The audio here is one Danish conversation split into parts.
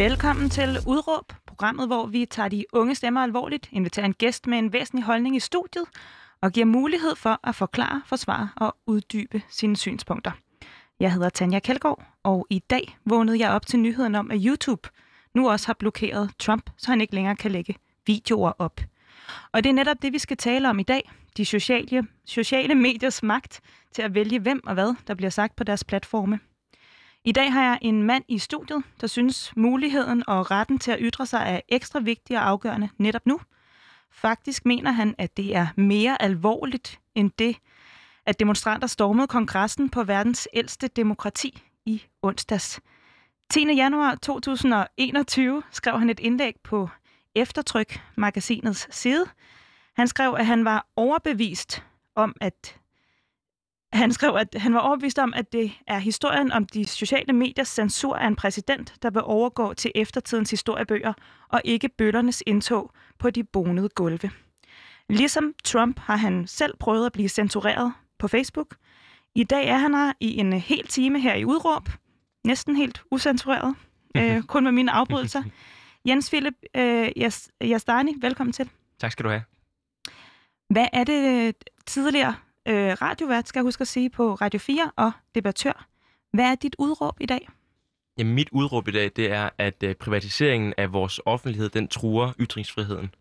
Velkommen til Udråb, programmet, hvor vi tager de unge stemmer alvorligt, inviterer en gæst med en væsentlig holdning i studiet og giver mulighed for at forklare, forsvare og uddybe sine synspunkter. Jeg hedder Tanja Kjeldgaard, og i dag vågnede jeg op til nyheden om, at YouTube nu også har blokeret Trump, så han ikke længere kan lægge videoer op. Og det er netop det, vi skal tale om i dag. De sociale, sociale mediers magt til at vælge hvem og hvad, der bliver sagt på deres platforme. I dag har jeg en mand i studiet, der synes muligheden og retten til at ytre sig er ekstra vigtig og afgørende netop nu. Faktisk mener han, at det er mere alvorligt end det, at demonstranter stormede kongressen på verdens ældste demokrati i onsdags. 10. januar 2021 skrev han et indlæg på Eftertryk, magasinets side. Han skrev, at han var overbevist om, at han skrev, at han var overbevist om, at det er historien om de sociale mediers censur af en præsident, der vil overgå til eftertidens historiebøger, og ikke bøllernes indtog på de bonede gulve. Ligesom Trump har han selv prøvet at blive censureret på Facebook. I dag er han her i en hel time her i Udråb. Næsten helt ucensureret. øh, kun med mine afbrydelser. Jens Philip øh, Jastani, velkommen til. Tak skal du have. Hvad er det tidligere øh, radiovært, skal jeg huske at sige, på Radio 4 og debattør. Hvad er dit udråb i dag? Jamen, mit udråb i dag, det er, at øh, privatiseringen af vores offentlighed, den truer ytringsfriheden.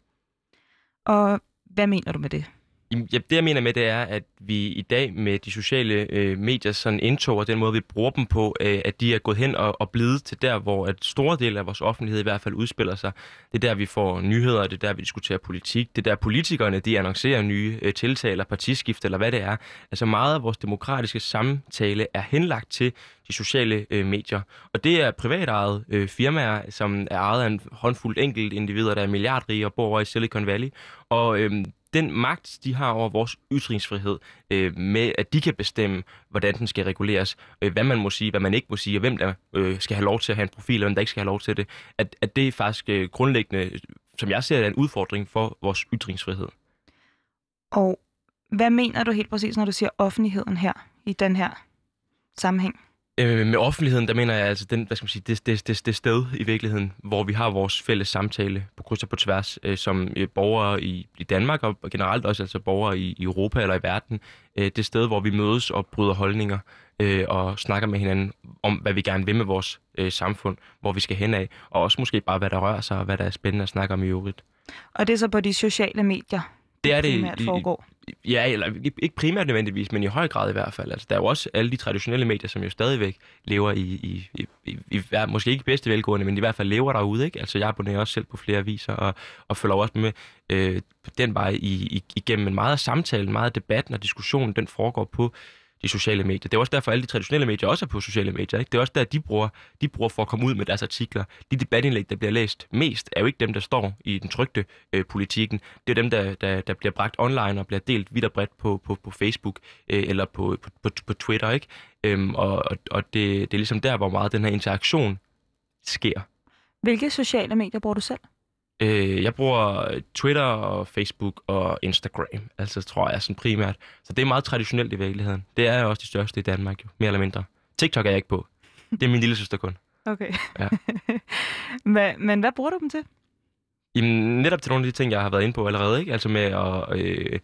Og hvad mener du med det? Ja, det jeg mener med, det er, at vi i dag med de sociale øh, medier sådan indtog, og den måde, vi bruger dem på, øh, at de er gået hen og, og blevet til der, hvor at store dele af vores offentlighed i hvert fald udspiller sig. Det er der, vi får nyheder, det er der, vi diskuterer politik. Det er der, politikerne de annoncerer nye øh, tiltag eller partiskift eller hvad det er. Altså meget af vores demokratiske samtale er henlagt til de sociale øh, medier. Og det er privatejede øh, firmaer, som er ejet af en håndfuld enkelt individer, der er milliardrige og bor over i Silicon Valley. Og øh, den magt, de har over vores ytringsfrihed, øh, med at de kan bestemme, hvordan den skal reguleres, øh, hvad man må sige, hvad man ikke må sige, og hvem der øh, skal have lov til at have en profil, og hvem der ikke skal have lov til det, at, at det er faktisk øh, grundlæggende, som jeg ser det, en udfordring for vores ytringsfrihed. Og hvad mener du helt præcis, når du siger offentligheden her, i den her sammenhæng? Øh, med offentligheden, der mener jeg altså den, hvad skal man sige, det, det, det, det sted i virkeligheden, hvor vi har vores fælles samtale på kryds og på tværs, øh, som øh, borgere i, i Danmark og generelt også altså borgere i, i Europa eller i verden. Øh, det sted, hvor vi mødes og bryder holdninger øh, og snakker med hinanden om, hvad vi gerne vil med vores øh, samfund, hvor vi skal hen af, og også måske bare, hvad der rører sig og hvad der er spændende at snakke om i øvrigt. Og det er så på de sociale medier? Det er det i, foregår. Ja, eller ikke primært nødvendigvis, men i høj grad i hvert fald. Altså, der er jo også alle de traditionelle medier, som jo stadigvæk lever i, i, i, i, i måske ikke bedste velgående, men i hvert fald lever derude. Ikke? Altså, jeg abonnerer også selv på flere aviser og, og følger også med øh, den vej i, i, igennem. Men meget af samtalen, meget af debatten og diskussionen, den foregår på de sociale medier. Det er også derfor, alle de traditionelle medier også er på sociale medier. Ikke? Det er også der, de bruger, de bruger for at komme ud med deres artikler. De debatindlæg, der bliver læst mest, er jo ikke dem, der står i den trygte øh, politikken. Det er dem, der, der, der bliver bragt online og bliver delt vidt og bredt på, på, på Facebook øh, eller på, på, på, på Twitter. Ikke? Øhm, og og det, det er ligesom der, hvor meget den her interaktion sker. Hvilke sociale medier bruger du selv? Øh, jeg bruger Twitter og Facebook og Instagram, altså tror jeg sådan primært. Så det er meget traditionelt i virkeligheden. Det er også de største i Danmark, jo, mere eller mindre. TikTok er jeg ikke på. Det er min lille søster kun. Okay. Ja. men, men hvad bruger du dem til? Jamen, netop til nogle af de ting, jeg har været inde på allerede. Ikke? Altså med at, øh,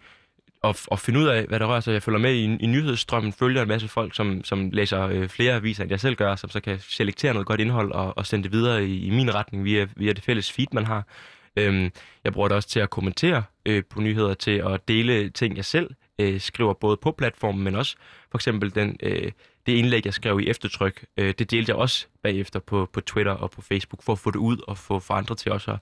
at, at finde ud af, hvad der rører sig. Jeg følger med i, i nyhedsstrømmen, følger en masse folk, som, som læser øh, flere aviser, end jeg selv gør, som så kan selektere noget godt indhold og, og sende det videre i, i min retning via, via det fælles feed, man har. Øhm, jeg bruger det også til at kommentere øh, på nyheder, til at dele ting, jeg selv øh, skriver, både på platformen, men også for eksempel den, øh, det indlæg, jeg skrev i eftertryk, øh, det delte jeg også bagefter på, på Twitter og på Facebook, for at få det ud og få for andre til også at,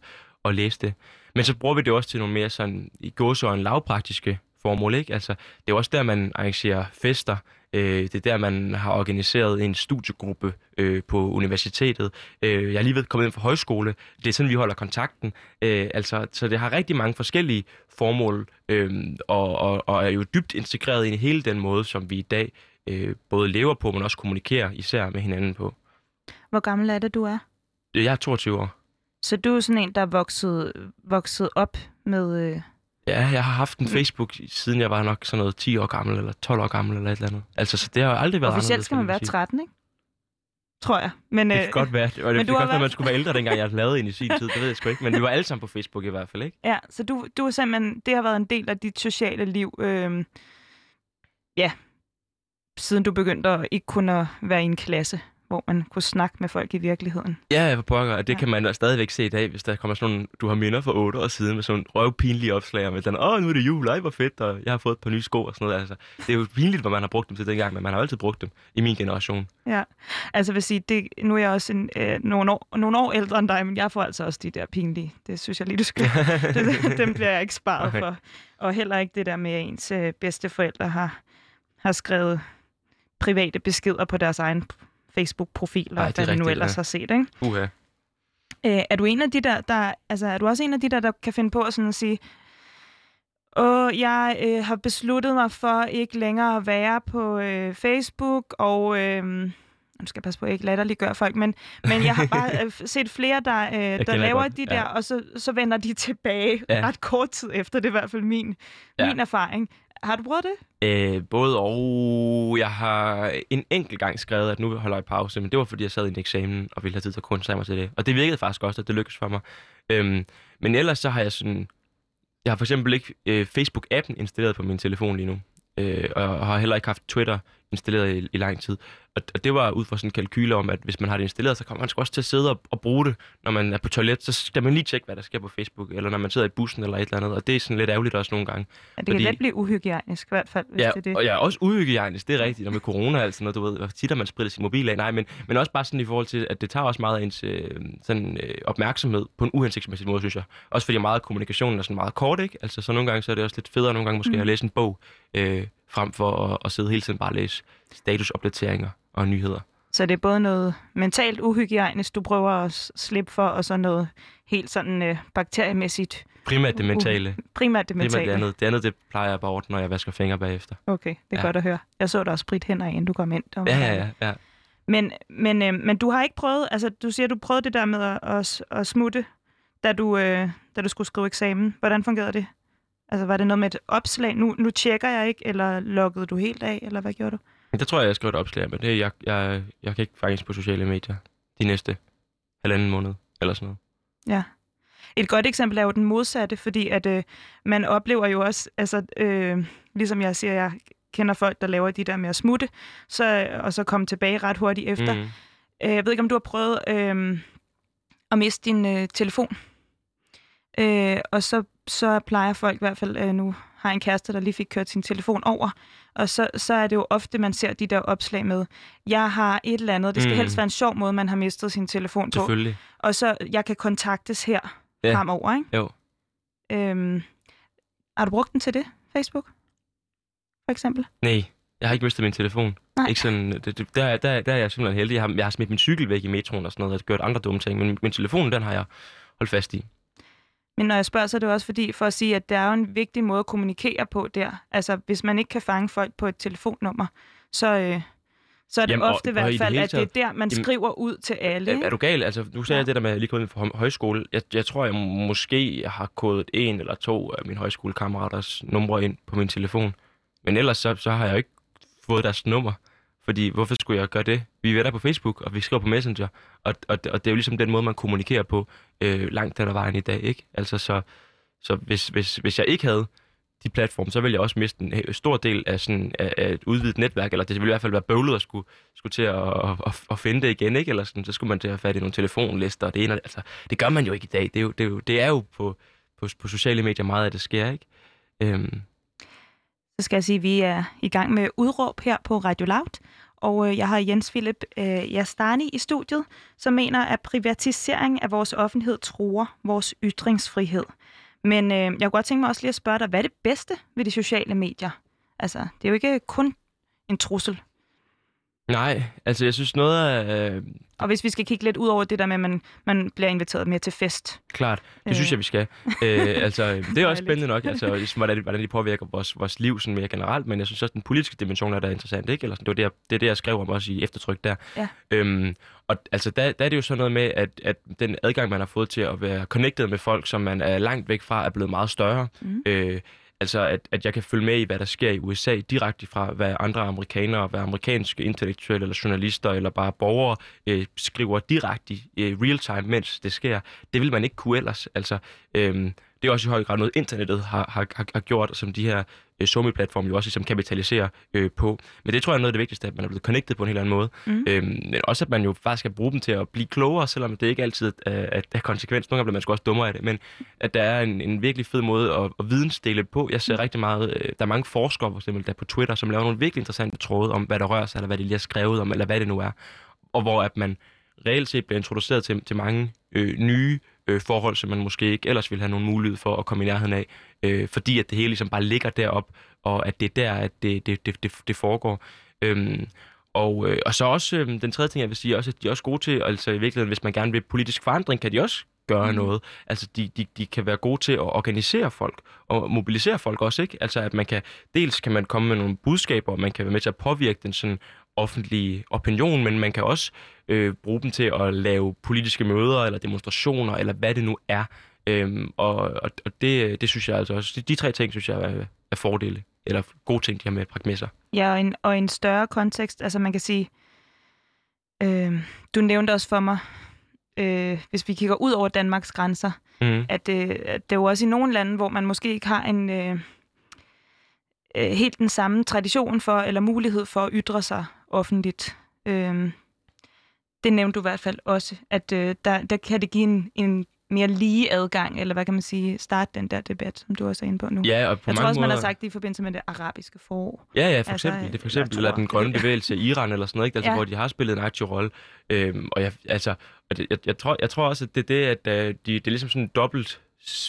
at læse det. Men så bruger vi det også til nogle mere sådan i gåsøjne lavpraktiske formål. Ikke? Altså, det er også der, man arrangerer fester. Øh, det er der, man har organiseret en studiegruppe øh, på universitetet. Øh, jeg er lige ved kommet ind fra højskole. Det er sådan, vi holder kontakten. Øh, altså, så det har rigtig mange forskellige formål, øh, og, og, og er jo dybt integreret i hele den måde, som vi i dag øh, både lever på, men også kommunikerer især med hinanden på. Hvor gammel er det, du er? Jeg er 22 år. Så du er sådan en, der er vokset, vokset op med... Øh Ja, jeg har haft en Facebook, siden jeg var nok sådan noget 10 år gammel, eller 12 år gammel, eller et eller andet. Altså, så det har aldrig været Officielt skal man være 13, ikke? tror jeg. Men, Det øh, kan godt være. Det men det har godt være, man skulle være ældre, dengang jeg lavede en i sin tid. Det ved jeg sgu ikke. Men vi var alle sammen på Facebook i hvert fald, ikke? Ja, så du, du er simpelthen, det har været en del af dit sociale liv, øh, ja, siden du begyndte at ikke kunne at være i en klasse, hvor man kunne snakke med folk i virkeligheden. Ja, var pokker, og det Ja. kan man stadigvæk se i dag, hvis der kommer sådan nogle, du har minder for otte år siden med sådan nogle røvpinlige opslag at den, åh, nu er det jul, ej, hvor fedt, og jeg har fået et par nye sko og sådan noget. Altså, det er jo pinligt, hvad man har brugt dem til dengang, men man har altid brugt dem i min generation. Ja, altså vil sige, det, nu er jeg også en, øh, nogle, år, nogle år ældre end dig, men jeg får altså også de der pinlige. Det synes jeg lige, du skal. det, dem bliver jeg ikke sparet Okay. for. Og heller ikke det der med, at ens øh, bedsteforældre har, har skrevet private beskeder på deres egen Facebook-profil, og Ej, hvad de nu rigtigt, ellers ja. har set, ikke? Uha. Øh, er du en af de der, der, altså er du også en af de der, der kan finde på at sådan at sige, Åh, jeg øh, har besluttet mig for ikke længere at være på øh, Facebook, og øh, nu skal jeg passe på, at jeg ikke latterliggøre folk, men, men jeg har bare øh, set flere, der, øh, der laver de ja. der, og så, så vender de tilbage ja. Ja. ret kort tid efter. Det er i hvert fald min, ja. Ja. min erfaring. Har du prøvet det? Øh, både og. Jeg har en enkelt gang skrevet, at nu holder jeg pause, men det var, fordi jeg sad i en eksamen og ville have tid til at koncentrere mig til det. Og det virkede faktisk også, at det lykkedes for mig. Øhm, men ellers så har jeg sådan... Jeg har for eksempel ikke øh, Facebook-appen installeret på min telefon lige nu. Øh, og har heller ikke haft Twitter installeret i, i lang tid. Og, og det var ud fra sådan en kalkyle om, at hvis man har det installeret, så kommer man sgu også til at sidde og, og bruge det, når man er på toilet. Så skal man lige tjekke, hvad der sker på Facebook, eller når man sidder i bussen eller et eller andet. Og det er sådan lidt ærgerligt også nogle gange. Ja, det kan Fordi- let blive uhygiejnisk i hvert fald, hvis Ja, det er det. og jeg er også uhygiejnisk, det er rigtigt, og med corona og alt sådan noget, du ved, hvor tit har man spritet sin mobil af, nej, men, men også bare sådan i forhold til, at det tager også meget af ens øh, sådan, øh, opmærksomhed på en uhensigtsmæssig måde, synes jeg. Også fordi meget af kommunikationen er sådan meget kort, ikke? Altså, så nogle gange så er det også lidt federe, nogle gange måske mm. at læse en bog, øh, frem for at, at sidde hele tiden bare og læse statusopdateringer og nyheder. Så det er både noget mentalt uhygiejnisk, du prøver at slippe for, og så noget helt sådan øh, bakteriemæssigt, Primært det Uh, mentale. primært det Primært mentale. det andet. Det andet, det plejer jeg bare ordne, når jeg vasker fingre bagefter. Okay, det er ja. Godt at høre. Jeg så dig også sprit hænder, inden du kom ind. Ja, ja, ja. ja. Men, men, øh, men du har ikke prøvet, altså du siger, du prøvede det der med at, at, at smutte, da du, øh, da du skulle skrive eksamen. Hvordan fungerede det? Altså var det noget med et opslag? Nu, nu tjekker jeg ikke, eller loggede du helt af, eller hvad gjorde du? Der tror jeg, jeg skrev et opslag, men det, jeg, jeg, jeg kan ikke faktisk på sociale medier de næste halvanden måned, eller sådan noget. Ja. Et godt eksempel er jo den modsatte, fordi at øh, man oplever jo også, altså øh, ligesom jeg siger, jeg kender folk, der laver de der med at smutte, så, og så komme tilbage ret hurtigt efter. Mm. Jeg ved ikke, om du har prøvet øh, at miste din øh, telefon. Øh, og så, så plejer folk i hvert fald, øh, nu har en kæreste, der lige fik kørt sin telefon over, og så, så er det jo ofte, man ser de der opslag med, jeg har et eller andet, det skal mm. Helst være en sjov måde, man har mistet sin telefon på, Selvfølgelig. og så jeg kan kontaktes her. Ja. fremover, ikke? Jo. Øhm, har du brugt den til det, Facebook? For eksempel? Nej, jeg har ikke mistet min telefon. Nej. Ikke sådan, det, det, der, der, der er jeg simpelthen heldig. Jeg har, jeg har smidt min cykel væk i metroen og sådan noget, og gjort andre dumme ting, men min telefon, den har jeg holdt fast i. Men når jeg spørger, så er det også fordi, for at sige, at der er jo en vigtig måde at kommunikere på der. Altså, hvis man ikke kan fange folk på et telefonnummer, så, øh, så er det Jamen, ofte i og i hvert fald, at det er der, man Jamen, skriver ud til alle. Er, er du gal? Altså, nu sagde Ja. jeg det der med, lige kom ind fra hø- højskole. Jeg, jeg tror, jeg måske har kodet en eller to af mine højskolekammeraters numre ind på min telefon. Men ellers så, så har jeg jo ikke fået deres nummer. Fordi hvorfor skulle jeg gøre det? Vi er der på Facebook, og vi skriver på Messenger. Og, og, og det er jo ligesom den måde, man kommunikerer på øh, langt den ad vejen i dag, ikke? Altså, så, så hvis, hvis, hvis jeg ikke havde de platforme, så ville jeg også miste en stor del af, sådan, af, af et udvidet netværk, eller det ville i hvert fald være bøvlet at skulle, skulle til at, at, at, at finde det igen, ikke? Eller sådan, så skulle man til at have fat i nogle telefonlister, og det ene, altså, det gør man jo ikke i dag. Det er jo, det er jo, det er jo på, på, på sociale medier meget af det sker, ikke? Øhm, så skal jeg sige, at vi er i gang med udråb her på Radio Loud. Og øh, jeg har Jens Philip øh, Jastani i studiet, som mener, at privatisering af vores offentlighed truer vores ytringsfrihed. Men øh, jeg kunne godt tænke mig også lige at spørge dig, hvad er det bedste ved de sociale medier? Altså, det er jo ikke kun en trussel nej, altså jeg synes noget af... Øh, Og hvis vi skal kigge lidt ud over det der med, at man, man bliver inviteret mere til fest. klart, det Øh. synes jeg, vi skal. øh, altså, det er også spændende nok, altså, hvordan, hvordan de påvirker vores, vores liv sådan mere generelt, men jeg synes også, den politiske dimension er der interessant, ikke? Eller sådan, det, var det, jeg, det er det, jeg skrev om også i eftertryk der. Ja. Øhm, og altså, der, der er det jo sådan noget med, at, at den adgang, man har fået til at være connected med folk, som man er langt væk fra, er blevet meget større. Mhm. Øh, Altså, at, at jeg kan følge med i, hvad der sker i USA direkte fra, hvad andre amerikanere, hvad amerikanske intellektuelle eller journalister eller bare borgere øh, skriver direkte i øh, real time, mens det sker. Det vil man ikke kunne ellers. Altså, øh, det er også i høj grad noget, internettet har, har, har gjort, som de her øh, Somi-platforme jo også ligesom kapitaliserer øh, på. Men det tror jeg er noget af det vigtigste, at man er blevet connected på en helt anden måde. Mm. Øhm, men også, at man jo faktisk skal bruge dem til at blive klogere, selvom det ikke altid er, at det er konsekvens. Nogle gange bliver man sgu også dummere af det, men at der er en, en virkelig fed måde at, at vidensdele på. Jeg ser mm. rigtig meget, øh, der er mange forskere for eksempel der på Twitter, som laver nogle virkelig interessante tråde om, hvad der rører sig, eller hvad de lige har skrevet om, eller hvad det nu er. Og hvor at man reelt set bliver introduceret til, til mange øh, nye øh, forhold, som man måske ikke ellers ville have nogen mulighed for at komme i nærheden af, øh, fordi at det hele ligesom bare ligger derop, og at det er der, at det, det, det, det, det foregår. Øhm, og, øh, og så også øh, den tredje ting, jeg vil sige, også, at de er også gode til, altså i virkeligheden, hvis man gerne vil politisk forandring, kan de også gøre mm. noget. Altså, de, de, de kan være gode til at organisere folk og mobilisere folk også, ikke? Altså, at man kan, dels kan man komme med nogle budskaber, og man kan være med til at påvirke den sådan offentlige opinion, men man kan også øh, bruge dem til at lave politiske møder eller demonstrationer, eller hvad det nu er. Øhm, og og, og det, det synes jeg altså også, de, de tre ting synes jeg er, er fordele, eller gode ting, de har med at med sig. Ja, og en, og en større kontekst, altså man kan sige, øh, du nævnte også for mig, øh, hvis vi kigger ud over Danmarks grænser, mm. at, øh, at det er jo også i nogle lande, hvor man måske ikke har en øh, øh, helt den samme tradition for, eller mulighed for at ytre sig offentligt. Øh, det nævnte du i hvert fald også, at øh, der, der kan det give en, en mere lige adgang, eller hvad kan man sige, starte den der debat, som du også er inde på nu. Ja, og på Jeg tror også, måder... man har sagt det i forbindelse med det arabiske forår. Ja, ja, for altså, eksempel. Det er for eksempel eller den grønne bevægelse i Iran eller sådan noget, ikke? Altså, ja. hvor de har spillet en aktiv rolle. Øhm, og jeg, altså, og det, jeg, jeg, tror, jeg tror også, at det er det, at uh, de, det er ligesom sådan dobbelt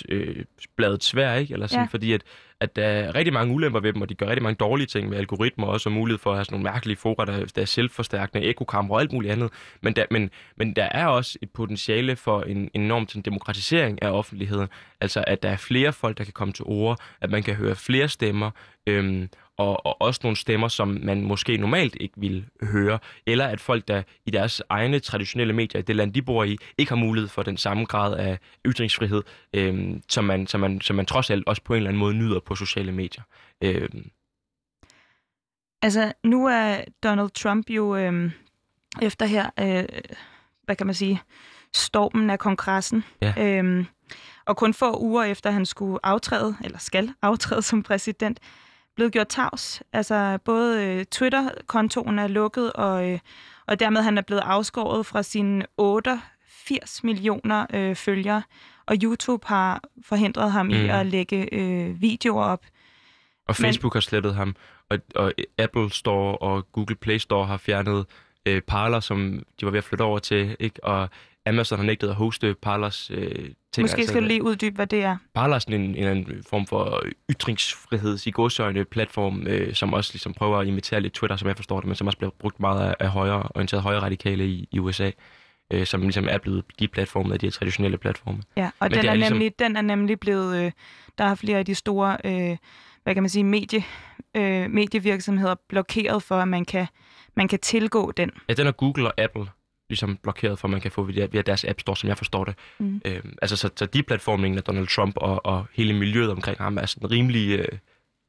øh, bladet svær, ikke? Eller sådan, ja. fordi at, at der er rigtig mange ulemper ved dem, og de gør rigtig mange dårlige ting med algoritmer, også og mulighed for at have sådan nogle mærkelige fora, der, der er selvforstærkende, ekokammer og alt muligt andet. Men der, men, men der er også et potentiale for en, en enorm sådan, demokratisering af offentligheden. Altså, at der er flere folk, der kan komme til ord, at man kan høre flere stemmer, øhm, og, og også nogle stemmer, som man måske normalt ikke vil høre, eller at folk, der i deres egne traditionelle medier i det land, de bor i, ikke har mulighed for den samme grad af ytringsfrihed, øhm, som, man, som, man, som man trods alt også på en eller anden måde nyder på sociale medier. Øhm. Altså, nu er Donald Trump jo øhm, efter her, øh, hvad kan man sige, stormen af kongressen, ja. øhm, og kun få uger efter han skulle aftræde, eller skal aftræde som præsident, blevet gjort tavs. Altså både øh, Twitter-kontoen er lukket, og, øh, og dermed han er blevet afskåret fra sine 88 millioner øh, følgere. Og YouTube har forhindret ham mm. i at lægge øh, videoer op. Og Facebook Men, har slettet ham, og, og Apple Store og Google Play Store har fjernet øh, Parler, som de var ved at flytte over til, ikke? og Amazon har nægtet at hoste Parlers øh, ting. Måske altså, skal du lige uddybe, hvad det er. Parler er sådan en, en, en form for ytringsfrihed i godsøjne platform, øh, som også ligesom prøver at imitere lidt Twitter, som jeg forstår det, men som også bliver brugt meget af, af højre, orienteret højre radikale i, i USA øh, som ligesom er blevet de platforme af de her traditionelle platforme. Ja, og den er, er ligesom... nemlig, den er nemlig blevet, øh, der har flere af de store, øh, hvad kan man sige, medie, øh, medievirksomheder blokeret for, at man kan, man kan tilgå den. Ja, den er Google og Apple ligesom blokeret for, at man kan få via, via deres App Store, som jeg forstår det. Mm. Øhm, altså, så, så de platformningen af Donald Trump og, og hele miljøet omkring ham er sådan rimelig, øh,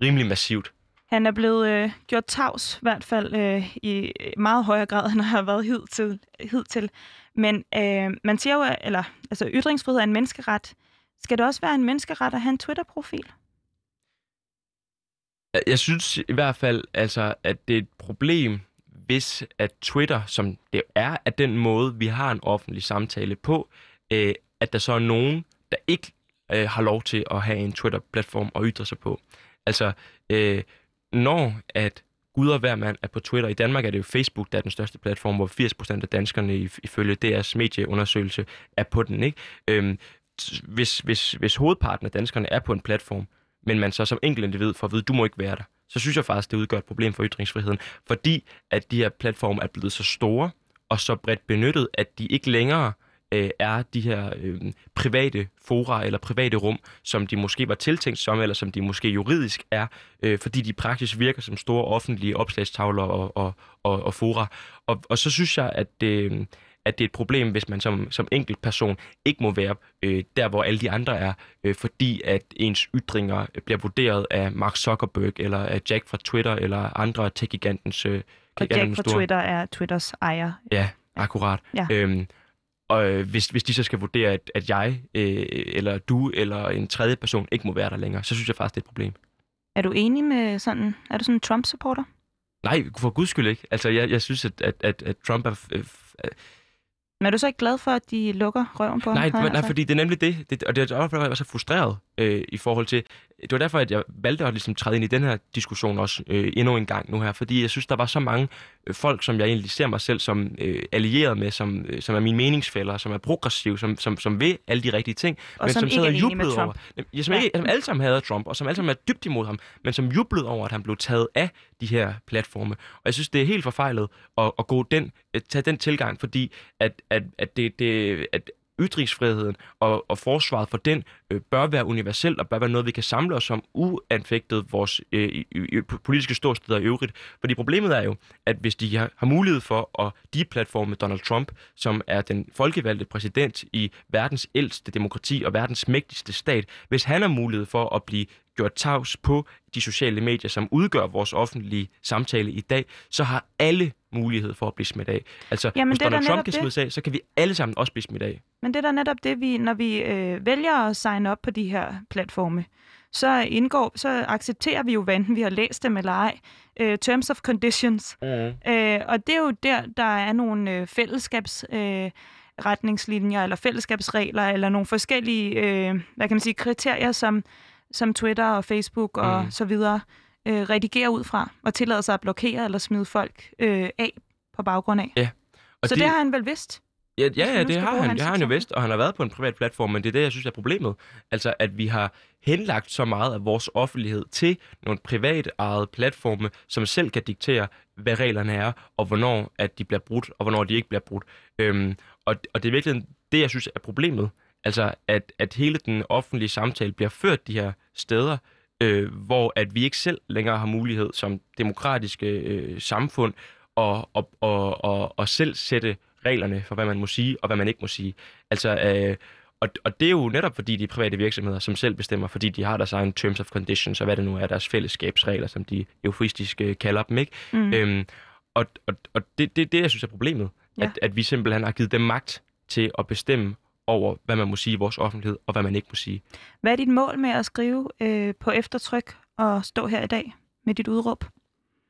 rimelig massivt. Han er blevet øh, gjort tavs, i hvert fald øh, i meget højere grad, end han har været hidtil. hidtil. Men øh, man siger jo, eller altså ytringsfrihed er en menneskeret. Skal det også være en menneskeret at have en Twitter-profil? Jeg synes i hvert fald, altså, at det er et problem, hvis at Twitter, som det er, at den måde, vi har en offentlig samtale på, øh, at der så er nogen, der ikke øh, har lov til at have en Twitter-platform og ytre sig på. Altså, øh, når at Gud og hver mand er på Twitter. I Danmark er det jo Facebook, der er den største platform, hvor 80% af danskerne ifølge deres medieundersøgelse er på den. Ikke? Øhm, hvis, hvis, hvis hovedparten af danskerne er på en platform, men man så som enkelt individ får at vide, du må ikke være der, så synes jeg faktisk, det udgør et problem for ytringsfriheden. Fordi at de her platforme er blevet så store og så bredt benyttet, at de ikke længere øh, er de her øh, private fora eller private rum, som de måske var tiltænkt som, eller som de måske juridisk er, øh, fordi de praktisk virker som store offentlige opslagstavler og, og, og, og fora. Og, og så synes jeg, at, øh, at det er et problem, hvis man som, som enkelt person ikke må være øh, der, hvor alle de andre er, øh, fordi at ens ytringer bliver vurderet af Mark Zuckerberg, eller af Jack fra Twitter, eller andre tech-gigantens øh, Og Jack fra Twitter er Twitters ejer. Ja, akkurat. Ja. Øhm, og øh, hvis, hvis de så skal vurdere, at, at jeg, øh, eller du, eller en tredje person ikke må være der længere, så synes jeg faktisk, det er et problem. Er du enig med sådan, er du sådan en Trump-supporter? Nej, for guds skyld ikke. Altså, jeg, jeg synes, at, at, at, at Trump er... øh, f- Men er du så ikke glad for, at de lukker røven på nej, ham? nej, nej, fordi det er nemlig det. det og det er derfor, jeg var så frustreret øh, i forhold til... Det var derfor, at jeg valgte at ligesom træde ind i den her diskussion også øh, endnu en gang nu her, fordi jeg synes, der var så mange øh, folk, som jeg egentlig ser mig selv som øh, allieret med, som, øh, som er mine meningsfælder, som er progressive, som, som, som vil alle de rigtige ting, Og men som som, ikke sad er og jublede over, ja, som, Ja. ikke, som alle sammen hader Trump, og som alle sammen er dybt imod ham, men som jublede over, at han blev taget af de her platforme. Og jeg synes, det er helt forfejlet at, at gå den, at tage den tilgang, fordi at, at, at, det, det, at ytringsfriheden og, og forsvaret for den øh, bør være universelt og bør være noget, vi kan samle os om, uanfægtet vores øh, i, politiske ståsteder i øvrigt. Fordi problemet er jo, at hvis de har, har mulighed for at deplatforme Donald Trump, som er den folkevalgte præsident i verdens ældste demokrati og verdens mægtigste stat, hvis han har mulighed for at blive gjort tavs på de sociale medier, som udgør vores offentlige samtale i dag, så har alle mulighed for at blive smidt af. Altså, Jamen, hvis Donald Trump kan smides af, så kan vi alle sammen også blive smidt af. Men det er da netop det, vi, når vi øh, vælger at signe op på de her platforme, så indgår, så accepterer vi jo, hvad enten vi har læst dem eller ej, øh, terms of conditions. Mm. Øh, og det er jo der, der er nogle øh, fællesskabs... Øh, retningslinjer eller fællesskabsregler eller nogle forskellige øh, hvad kan man sige kriterier som som Twitter og Facebook og Mm. så videre øh, redigerer ud fra og tillader sig at blokere eller smide folk øh, af på baggrund af. Og så det, det har han vel vidst. Ja, ja, ja det har han. Det har han jo vidst, og han har været på en privat platform, men det er det, jeg synes er problemet. Altså, at vi har henlagt så meget af vores offentlighed til nogle privat ejede platforme, som selv kan diktere, hvad reglerne er, og hvornår at de bliver brudt, og hvornår de ikke bliver brudt. Øhm, og, og det er virkelig det, jeg synes er problemet. Altså, at, at hele den offentlige samtale bliver ført de her steder, øh, hvor at vi ikke selv længere har mulighed som demokratiske øh, samfund og, og, og, og, og selv sætte reglerne for, hvad man må sige og hvad man ikke må sige. Altså, øh, og, og det er jo netop fordi de private virksomheder, som selv bestemmer, fordi de har deres egen terms of conditions, og hvad det nu er, deres fællesskabsregler, som de euforistiske øh, kalder dem, ikke? Mm. Øhm, og og, og det, det, det, jeg synes er problemet, ja. at, at vi simpelthen har givet dem magt til at bestemme over, hvad man må sige i vores offentlighed, og hvad man ikke må sige. Hvad er dit mål med at skrive øh, på eftertryk og stå her i dag med dit udråb?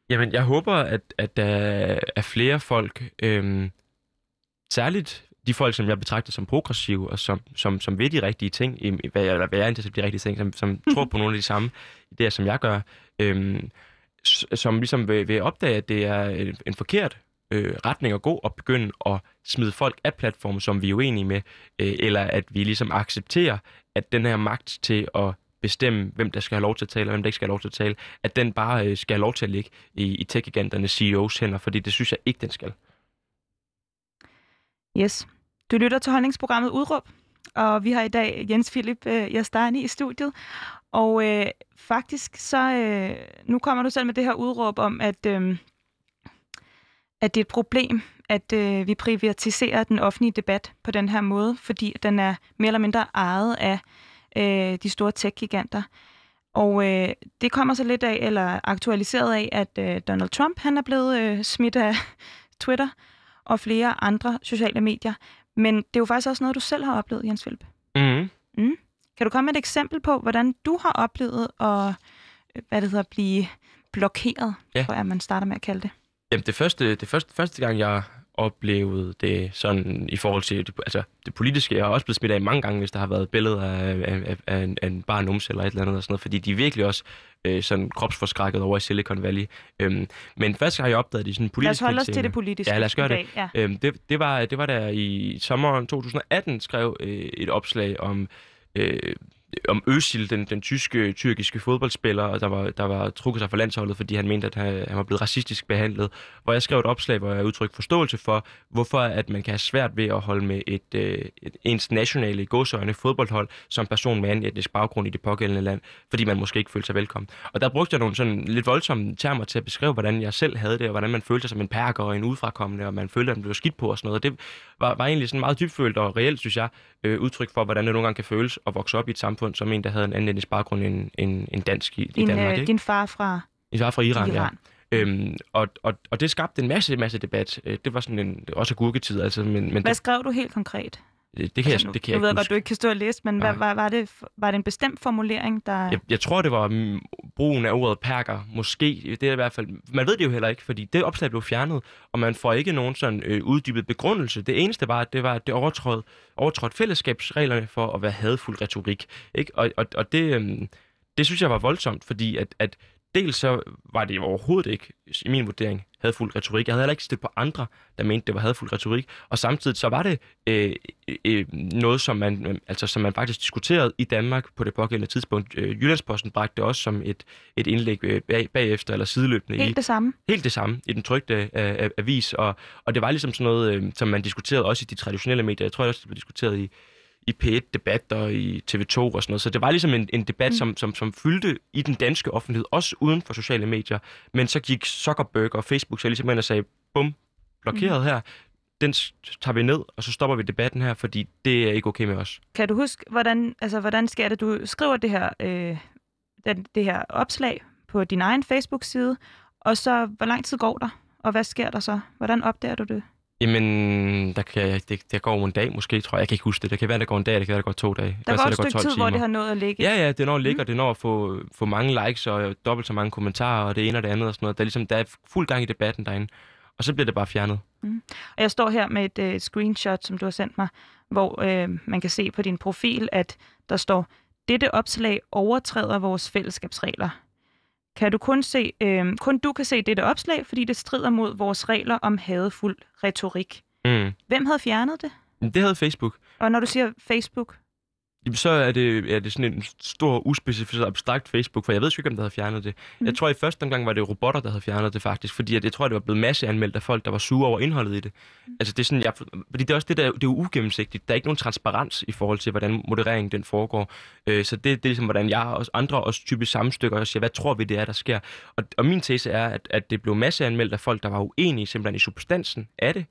Jamen, jeg håber, at, at der er flere folk, øhm, særligt de folk, som jeg betragter som progressive, og som, som, som ved de rigtige ting, eller hvad jeg som de rigtige ting, som, som tror på nogle af de samme idéer, som jeg gør, øhm, som ligesom vil, vil opdage, at det er en, en forkert øh, retning at gå og begynde at smide folk af platformen, som vi er uenige med, øh, eller at vi ligesom accepterer, at den her magt til at bestemme, hvem der skal have lov til at tale, og hvem der ikke skal have lov til at tale, at den bare øh, skal have lov til at ligge i, i tech-giganternes CEOs hænder, fordi det synes jeg ikke, den skal. Yes. Du lytter til holdningsprogrammet Udråb, og vi har i dag Jens Philip øh, Jastani i studiet. Og øh, faktisk så, øh, nu kommer du selv med det her udråb om, at, øh, at det er et problem, at øh, vi privatiserer den offentlige debat på den her måde, fordi den er mere eller mindre ejet af øh, de store tech-giganter. Og øh, det kommer så lidt af, eller aktualiseret af, at øh, Donald Trump han er blevet øh, smidt af Twitter og flere andre sociale medier. Men det er jo faktisk også noget, du selv har oplevet, Jens Philip. Mm-hmm. Kan du komme med et eksempel på, hvordan du har oplevet at øh, hvad det hedder, blive blokeret. Ja. tror jeg, man starter med at kalde det. Jamen, det første, det første, første gang, jeg oplevede det sådan i forhold til det, altså, det politiske, jeg har også blevet smidt af mange gange, hvis der har været billeder af, af, af, en, af en bar numse eller et eller andet, og sådan noget, fordi de er virkelig også øh, sådan kropsforskrækket over i Silicon Valley. Øhm, men første gang, jeg opdagede det i sådan politisk Lad os holde os til det politiske Ja, lad os gøre det. dag. Ja. Øhm, det, det, var, det var der i sommeren 2018 skrev øh, et opslag om, øh, om Özil, den, den tyske, tyrkiske fodboldspiller, der var, der var trukket sig fra landsholdet, fordi han mente, at han, han var blevet racistisk behandlet. Hvor jeg skrev et opslag, hvor jeg udtrykte forståelse for, hvorfor at man kan have svært ved at holde med et, øh, et ens nationale godsøjne fodboldhold som person med anden etnisk baggrund i det pågældende land, fordi man måske ikke følte sig velkommen. Og der brugte jeg nogle sådan lidt voldsomme termer til at beskrive, hvordan jeg selv havde det, og hvordan man følte sig som en perker og en udefrakommende, og man følte, at man blev skidt på og sådan noget. Og det var, var egentlig sådan meget dybfølt og reelt, synes jeg, øh, udtryk for, hvordan det nogle gange kan føles at vokse op i et samfund som en, der havde en anden etnisk baggrund end, end, end dansk i, din, i Danmark. Øh, ikke? din far fra Min far fra Iran, Iran. ja. Øhm, og, og, og det skabte en masse, masse debat. Øh, Det var sådan en, også gurketid, altså, men, men Hvad det, skrev du helt konkret? Det, det, kan altså, jeg, det kan nu jeg ved ikke jeg godt, du ikke kan stå og læse, men hvad, var, var, det, var det en bestemt formulering, der... Jeg, jeg tror, det var mm, brugen af ordet perker. Måske. Det er i hvert fald... Man ved det jo heller ikke, fordi det opslag blev fjernet, og man får ikke nogen sådan øh, uddybet begrundelse. Det eneste var, at det var, at det overtrådte, overtrådte fællesskabsreglerne for at være hadfuld retorik. Ikke? Og, og, og det, øhm, det synes jeg var voldsomt, fordi at, at dels så var det overhovedet ikke, i min vurdering, hadfuld retorik. Jeg havde heller ikke stillet på andre, der mente, det var hadfuld retorik. Og samtidig så var det øh, øh, noget, som man, øh, altså, som man faktisk diskuterede i Danmark på det pågældende tidspunkt. Øh, Jyllandsposten bragte det også som et, et indlæg øh, bag, bagefter, eller sideløbende i, Helt det samme. helt det samme i den trygte øh, avis, og, og det var ligesom sådan noget, øh, som man diskuterede også i de traditionelle medier. Jeg tror også, det blev diskuteret i, i P1-debat og i TV2 og sådan noget. Så det var ligesom en, en debat, mm. som, som, som fyldte i den danske offentlighed, også uden for sociale medier. Men så gik Zuckerberg og Facebook så ligesom ind og sagde, bum, blokeret mm. her, den tager vi ned, og så stopper vi debatten her, fordi det er ikke okay med os. Kan du huske, hvordan, altså, hvordan sker det? Du skriver det her, øh, den, det her opslag på din egen Facebook-side, og så hvor lang tid går der? Og hvad sker der så? Hvordan opdager du det? Jamen, der, kan, jeg- det, der går en dag måske, tror jeg. Jeg kan ikke huske det. Det kan være, der går en dag, det kan være, der går to dage. Det Der går et stykke tid, hvor det har nået at ligge. Ja, ja, det når at ligge, og det når at få, få mange likes og dobbelt så mange kommentarer, og det ene og det andet og sådan noget. Der er, ligesom, der er fuld gang i debatten derinde. Og så bliver det bare fjernet. Og jeg står her med et øh, screenshot, som du har sendt mig, hvor øh, man kan se på din profil, at der står, dette opslag overtræder vores fællesskabsregler. Kan du kun se, øh, kun du kan se dette opslag, fordi det strider mod vores regler om hadefuld retorik. Mm. Hvem havde fjernet det? Det havde Facebook. Og når du siger Facebook, Jamen, så er det, er det sådan en stor, uspecificeret, abstrakt Facebook, for jeg ved ikke, om der havde fjernet det. Mm. Jeg tror, i første omgang var det robotter, der havde fjernet det faktisk, fordi at jeg tror, det var blevet masseanmeldt af folk, der var sure over indholdet i det. Mm. Altså, det er sådan, jeg, fordi det er også det, der, det er ugennemsigtigt. Der er ikke nogen transparens i forhold til, hvordan modereringen den foregår. Øh, så det, det er ligesom, hvordan jeg og andre også typisk sammenstykker og siger, hvad tror vi, det er, der sker. Og, og min tese er, at, at det blev masseanmeldt af folk, der var uenige simpelthen i substansen af det.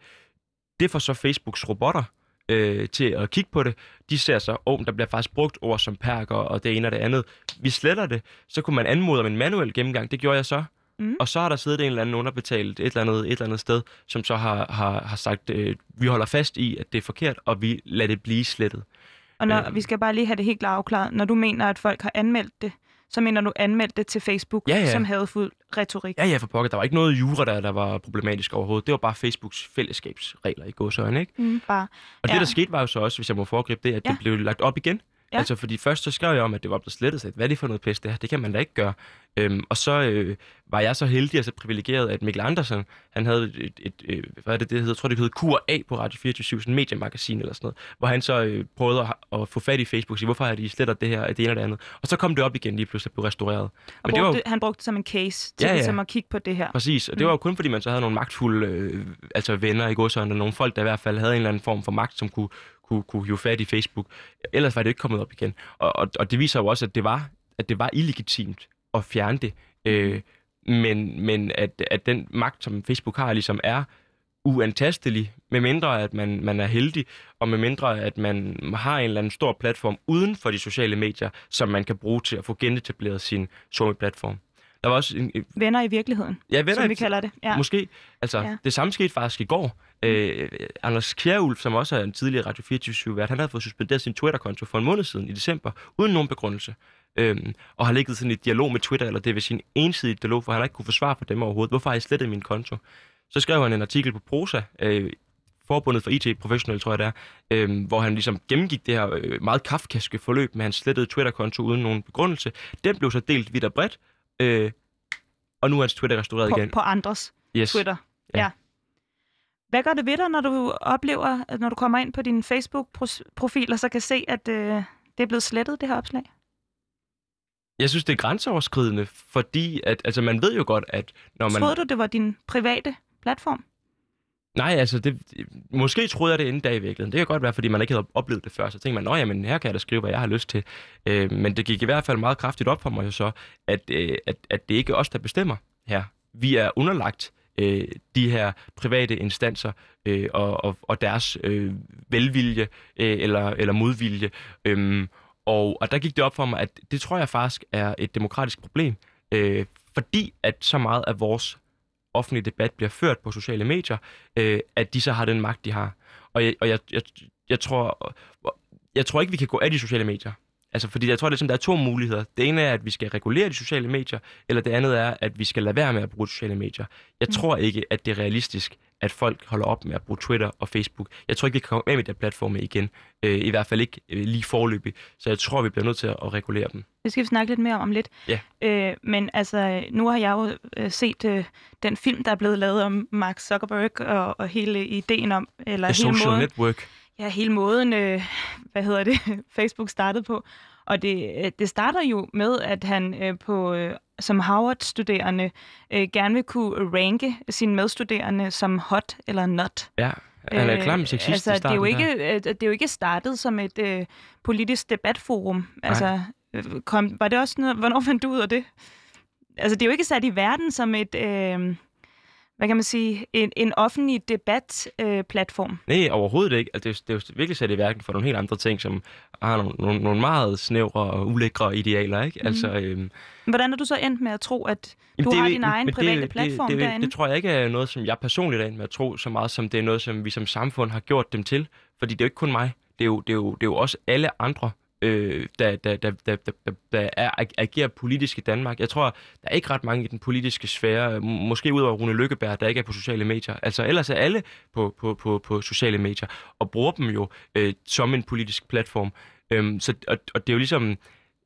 Det får så Facebooks robotter øh, til at kigge på det. De ser så, at oh, der bliver faktisk brugt ord som perker og det ene og det andet. Vi sletter det, så kunne man anmode om en manuel gennemgang. Det gjorde jeg så. Mm. Og så har der siddet en eller anden underbetalt et eller andet, et eller andet sted, som så har, har, har sagt, øh, vi holder fast i, at det er forkert, og vi lader det blive slettet. og når, Øhm. vi skal bare lige have det helt klart afklaret, når du mener, at folk har anmeldt det, så mener du anmeldt det til Facebook Ja, ja. som hadefuld retorik. Ja, ja, for pokker. Der var ikke noget jura, der, der var problematisk overhovedet. Det var bare Facebooks fællesskabsregler i godsøjne, ikke? Mm, bare. Og ja. Det, der skete, var jo så også, hvis jeg må foregribe det, at. Ja. det blev lagt op igen. Ja. Altså, fordi først så skrev jeg om, at det var blevet slettet. Så hvad er det for noget pis, det her? Det kan man da ikke gøre. Øhm, og så øh, var jeg så heldig og så privilegeret, at Mikkel Andersen, han havde et, et, et øh, hvad er det, det hedder? Jeg tror, det hed Q&A på Radio 24 sådan et mediemagasin eller sådan noget, hvor han så øh, prøvede at, at, få fat i Facebook og sige, hvorfor har de slettet det her, det ene og det andet. Og så kom det op igen lige pludselig og blev restaureret. Og Men det var jo- brugte, han brugte det som en case til Ja, ja. Ligesom at kigge på det her. Præcis, og det var jo kun fordi, man så havde nogle magtfulde øh, altså venner i godsøjne, og nogle folk, der i hvert fald havde en eller anden form for magt, som kunne, kunne, kunne hive fat i Facebook. Ellers var det ikke kommet op igen. Og, og, og det viser jo også, at det var, at det var illegitimt at fjerne det. Øh, men men at, at den magt, som Facebook har, ligesom er uantastelig, med mindre at man, man er heldig, og med mindre at man har en eller anden stor platform uden for de sociale medier, som man kan bruge til at få genetableret sin platform. Der var også en, Venner i virkeligheden, ja, venner, som vi kalder det. Ja. Måske. Altså, ja. Det samme skete faktisk i går. Øh, Anders Kjærulf, som også er en tidligere Radio 24 vært, han havde fået suspenderet sin Twitter-konto for en måned siden i december, uden nogen begrundelse. Øhm, og har ligget sådan i dialog med Twitter, eller det vil sige en ensidig dialog, for han har ikke kunne forsvare for dem overhovedet. Hvorfor har I slettet min konto? Så skrev han en artikel på Prosa, øh, Forbundet for IT Professional, tror jeg det er, øh, hvor han ligesom gennemgik det her øh, meget kafkaske forløb med hans slettede Twitter-konto uden nogen begrundelse. Den blev så delt vidt og bredt, øh, og nu er hans Twitter restaureret på, igen. på andres Yes. Twitter. Ja. Ja. Hvad gør det ved dig, når du oplever, at når du kommer ind på din Facebook-profil, og så kan se, at øh, det er blevet slettet, det her opslag? Jeg synes, det er grænseoverskridende, fordi at, altså, man ved jo godt, at når man... Troede du, det var din private platform? Nej, altså, det, måske troede jeg det inden dag i virkeligheden. Det kan godt være, fordi man ikke havde oplevet det før. Så tænkte man, nå jamen, her kan jeg da skrive, hvad jeg har lyst til. Øh, men det gik i hvert fald meget kraftigt op for mig jo så, at, øh, at, at det ikke er os, der bestemmer her. Vi er underlagt øh, de her private instanser øh, og, og, og deres øh, velvilje øh, eller, eller modvilje. Øh, og, og der gik det op for mig, at det tror jeg faktisk er et demokratisk problem, øh, fordi at så meget af vores offentlig debat bliver ført på sociale medier, øh, at de så har den magt, de har. Og jeg, og jeg, jeg, jeg, tror, jeg tror ikke, vi kan gå af de sociale medier. Altså, fordi jeg tror, det er sådan, der er to muligheder. Det ene er, at vi skal regulere de sociale medier, eller det andet er, at vi skal lade være med at bruge sociale medier. Jeg mm. tror ikke, at det er realistisk, at folk holder op med at bruge Twitter og Facebook. Jeg tror ikke, vi kan komme af med de platforme igen. Øh, I hvert fald ikke øh, lige forløbig. Så jeg tror, vi bliver nødt til at, at regulere dem. Det skal vi snakke lidt mere om om lidt. Ja. Øh, men altså, nu har jeg jo øh, set øh, den film, der er blevet lavet om Mark Zuckerberg og, og hele ideen om... Eller The hele Social måden, Network. Ja, hele måden, øh, hvad hedder det, Facebook startede på. Og det, øh, det starter jo med, at han øh, på øh, som Harvard-studerende øh, gerne vil kunne ranke sine medstuderende som hot eller not. Ja, han er klam sexist altså, det er, jo ikke, der. øh, det er jo ikke startet som et øh, politisk debatforum. Altså, øh, kom, var det også noget, hvornår fandt du ud af det? Altså, det er jo ikke sat i verden som et, øh, hvad kan man sige, en, en offentlig debatplatform. Øh, platform. Nej, overhovedet ikke. Altså, det, er, det er jo virkelig sat i værken for nogle helt andre ting, som har nogle, nogle, nogle meget snævre og ulækre idealer, ikke? Mhm. Altså, øhm, Hvordan er du så endt med at tro, at du det har din egen men private det, platform det, det, derinde? Det tror jeg ikke er noget, som jeg personligt er inde med at tro så meget, som det er noget, som vi som samfund har gjort dem til. Fordi det er jo ikke kun mig. Det er jo, det er jo, det er jo også alle andre, øh, der, der, der, der, der, der, der er, agerer politisk i Danmark. Jeg tror, der er ikke ret mange i den politiske sfære, måske udover Rune Lykkeberg, der ikke er på sociale medier. Altså ellers er alle på, på, på, på sociale medier, og bruger dem jo øh, som en politisk platform. Øhm, så, og, og det er jo ligesom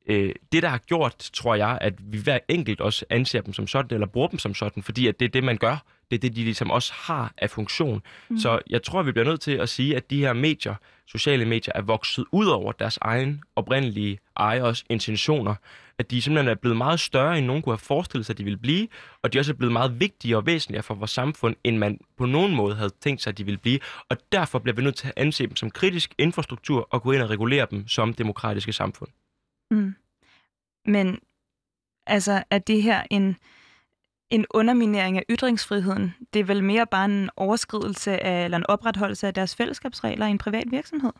øh, det, der har gjort, tror jeg, at vi hver enkelt også anser dem som sådan, eller bruger dem som sådan, fordi at det er det, man gør. Det er det, de ligesom også har af funktion. Mm. Så jeg tror, vi bliver nødt til at sige, at de her medier, sociale medier, er vokset ud over deres egen oprindelige ejers intentioner. At de simpelthen er blevet meget større, end nogen kunne have forestillet sig, at de ville blive. Og de også er blevet meget vigtigere og væsentligere for vores samfund, end man på nogen måde havde tænkt sig, at de ville blive. Og derfor bliver vi nødt til at anse dem som kritisk infrastruktur og gå ind og regulere dem som demokratiske samfund. Mm. Men altså, er det her en, en underminering af ytringsfriheden? Det er vel mere bare en overskridelse af, eller en opretholdelse af deres fællesskabsregler i en privat virksomhed?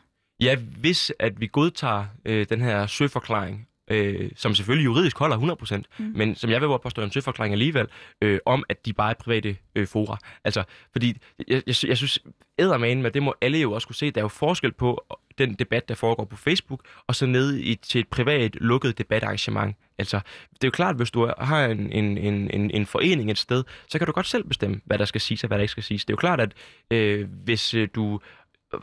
Ja, hvis at vi godtager øh, den her søforklaring, øh, som selvfølgelig juridisk holder 100%, Mm. men som jeg vil påstå en søforklaring alligevel, øh, om at de bare er private øh, fora. Altså, fordi jeg, jeg, jeg synes, eddermane, men det må alle jo også kunne se, der er jo forskel på den debat, der foregår på Facebook, og så ned i, til et privat, lukket debatarrangement. Altså, det er jo klart, hvis du har en, en, en, en, en forening et sted, så kan du godt selv bestemme, hvad der skal siges og hvad der ikke skal siges. Det er jo klart, at øh, hvis øh, du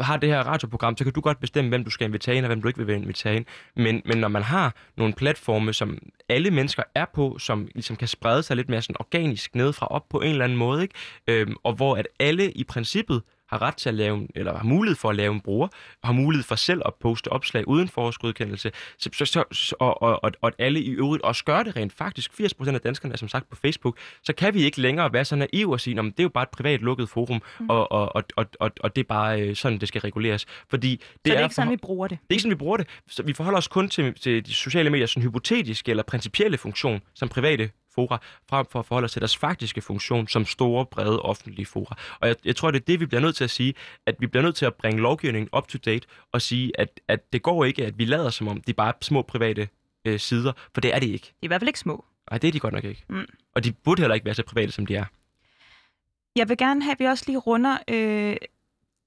har det her radioprogram, så kan du godt bestemme, hvem du skal invitere ind, og hvem du ikke vil invitere ind. Men, men når man har nogle platforme, som alle mennesker er på, som ligesom kan sprede sig lidt mere sådan organisk nedefra op på en eller anden måde, ikke? Øhm, og hvor at alle i princippet har ret til at lave, en- eller har mulighed for at lave en bruger, og har mulighed for selv at poste opslag uden forårsgodkendelse, så, så, så, og, og, og, alle i øvrigt også gør det rent faktisk. 80% af danskerne er som sagt på Facebook, så kan vi ikke længere være så naive og sige, at det er jo bare et privat lukket forum, mm. og, og, og, og, og, og det er bare øh, sådan, det skal reguleres. Fordi det, Så det er er ikke sådan, vi bruger det. det er ikke sådan, vi bruger det. Så vi forholder os kun til, til de sociale medier sådan hypotetiske eller principielle funktion som private fora, frem for at forholde os til deres faktiske funktion som store, brede offentlige fora. Og jeg, jeg tror, det er det, vi bliver nødt til at sige, at vi bliver nødt til at bringe lovgivningen up to date og sige, at, at det går ikke, at vi lader som om, det er bare små private øh, sider, for det er det ikke. Det er i hvert fald ikke små. Nej, det er de godt nok ikke. Mm. Og de burde heller ikke være så private, som de er. Jeg vil gerne have, at vi også lige runder øh,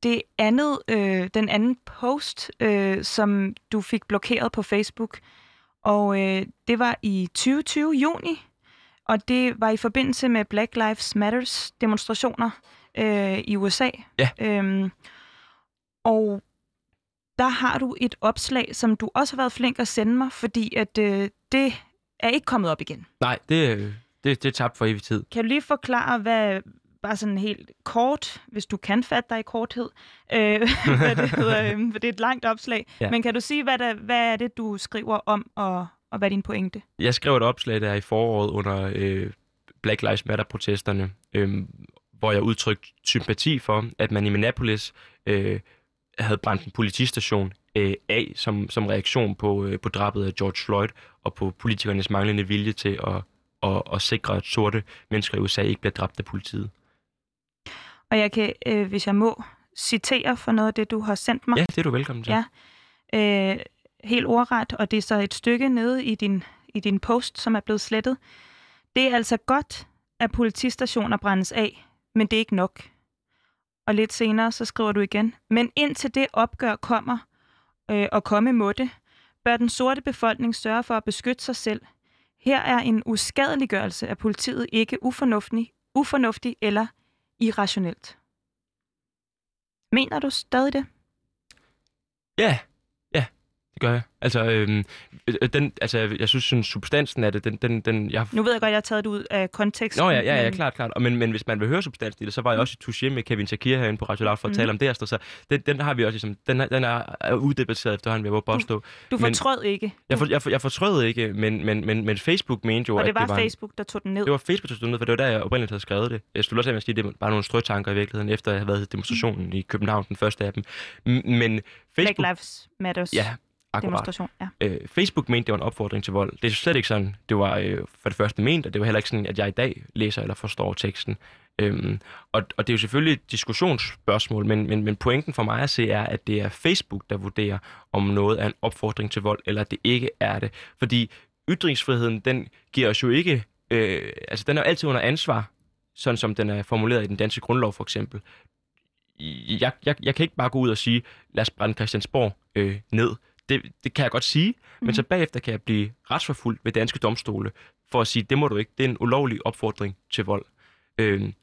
det andet, øh, den anden post, øh, som du fik blokeret på Facebook. Og øh, det var i 2020 juni, og det var i forbindelse med Black Lives Matters demonstrationer øh, i USA. Ja. Øhm, og der har du et opslag, som du også har været flink at sende mig, fordi at øh, det er ikke kommet op igen. Nej, det, det, det er tabt for evig tid. Kan du lige forklare, hvad, bare sådan helt kort, hvis du kan fatte dig i korthed, øh, hvad det hedder, øh, for det er et langt opslag. Ja. Men kan du sige, hvad, der, hvad er det, du skriver om, og, og hvad er din pointe? Jeg skrev et opslag der i foråret under øh, Black Lives Matter-protesterne, øh, hvor jeg udtrykte sympati for, at man i Minneapolis øh, havde brændt en politistation øh, af som, som reaktion på, øh, på drabet af George Floyd og på politikernes manglende vilje til at, at, at sikre, at sorte mennesker i USA ikke bliver dræbt af politiet. Og jeg kan, øh, hvis jeg må, citere for noget af det, du har sendt mig. Ja, det er du velkommen til. Ja. øh, helt ordret, og det er så et stykke nede i din, i din post, som er blevet slettet. Det er altså godt, at politistationer brændes af, men det er ikke nok. Og lidt senere, så skriver du igen, men indtil det opgør kommer, øh, og komme må det, bør den sorte befolkning sørge for at beskytte sig selv. Her er en uskadeliggørelse af politiet ikke ufornuftig, ufornuftig eller irrationelt. Mener du stadig det? Ja, ja, det gør jeg. Altså, øhm, øh, den, altså jeg synes, sådan, substansen af det, den, den, den jeg Nu ved jeg godt, at jeg har taget det ud af konteksten. Nå ja, ja, ja, men- klart, klart. Og Men, men hvis man vil høre substansen i det, så var jeg også i Touché med Kevin Shakir herinde på Radio Loud for at Mhm. tale om det. Så den, den har vi også ligesom, den, er- den er, er uddebatteret efterhånden, vil jeg påstå. Du men- fortrød ikke. Jeg, for, jeg, for, jeg fortrød ikke, men, men, men, men Facebook mente jo, og det var, det var en- Facebook, der tog den ned. det var Facebook, der stod ned, for det var der, jeg oprindeligt havde skrevet det. Jeg skulle også have sige, at det var bare nogle strøtanker i virkeligheden, efter jeg havde været i demonstrationen i København, den første af dem. Men Black Facebook... Lives Matters Ja, akkurat. demonstration. Ja. øh, Facebook mente, det var en opfordring til vold. Det er slet ikke sådan, det var øh, for det første ment, og det var heller ikke sådan, at jeg i dag læser eller forstår teksten. Øhm, og, og det er jo selvfølgelig et diskussionsspørgsmål, men, men, men pointen for mig at se er, at det er Facebook, der vurderer, om noget er en opfordring til vold, eller det ikke er det. Fordi ytringsfriheden, den giver os jo ikke... Øh, altså, den er jo altid under ansvar, sådan som den er formuleret i den danske grundlov, for eksempel. Jeg, jeg, jeg kan ikke bare gå ud og sige, lad os brænde Christiansborg øh, ned. Det, det kan jeg godt sige, mm. men så bagefter kan jeg blive retsforfulgt ved danske domstole for at sige, det må du ikke. Det er en ulovlig opfordring til vold. Øh,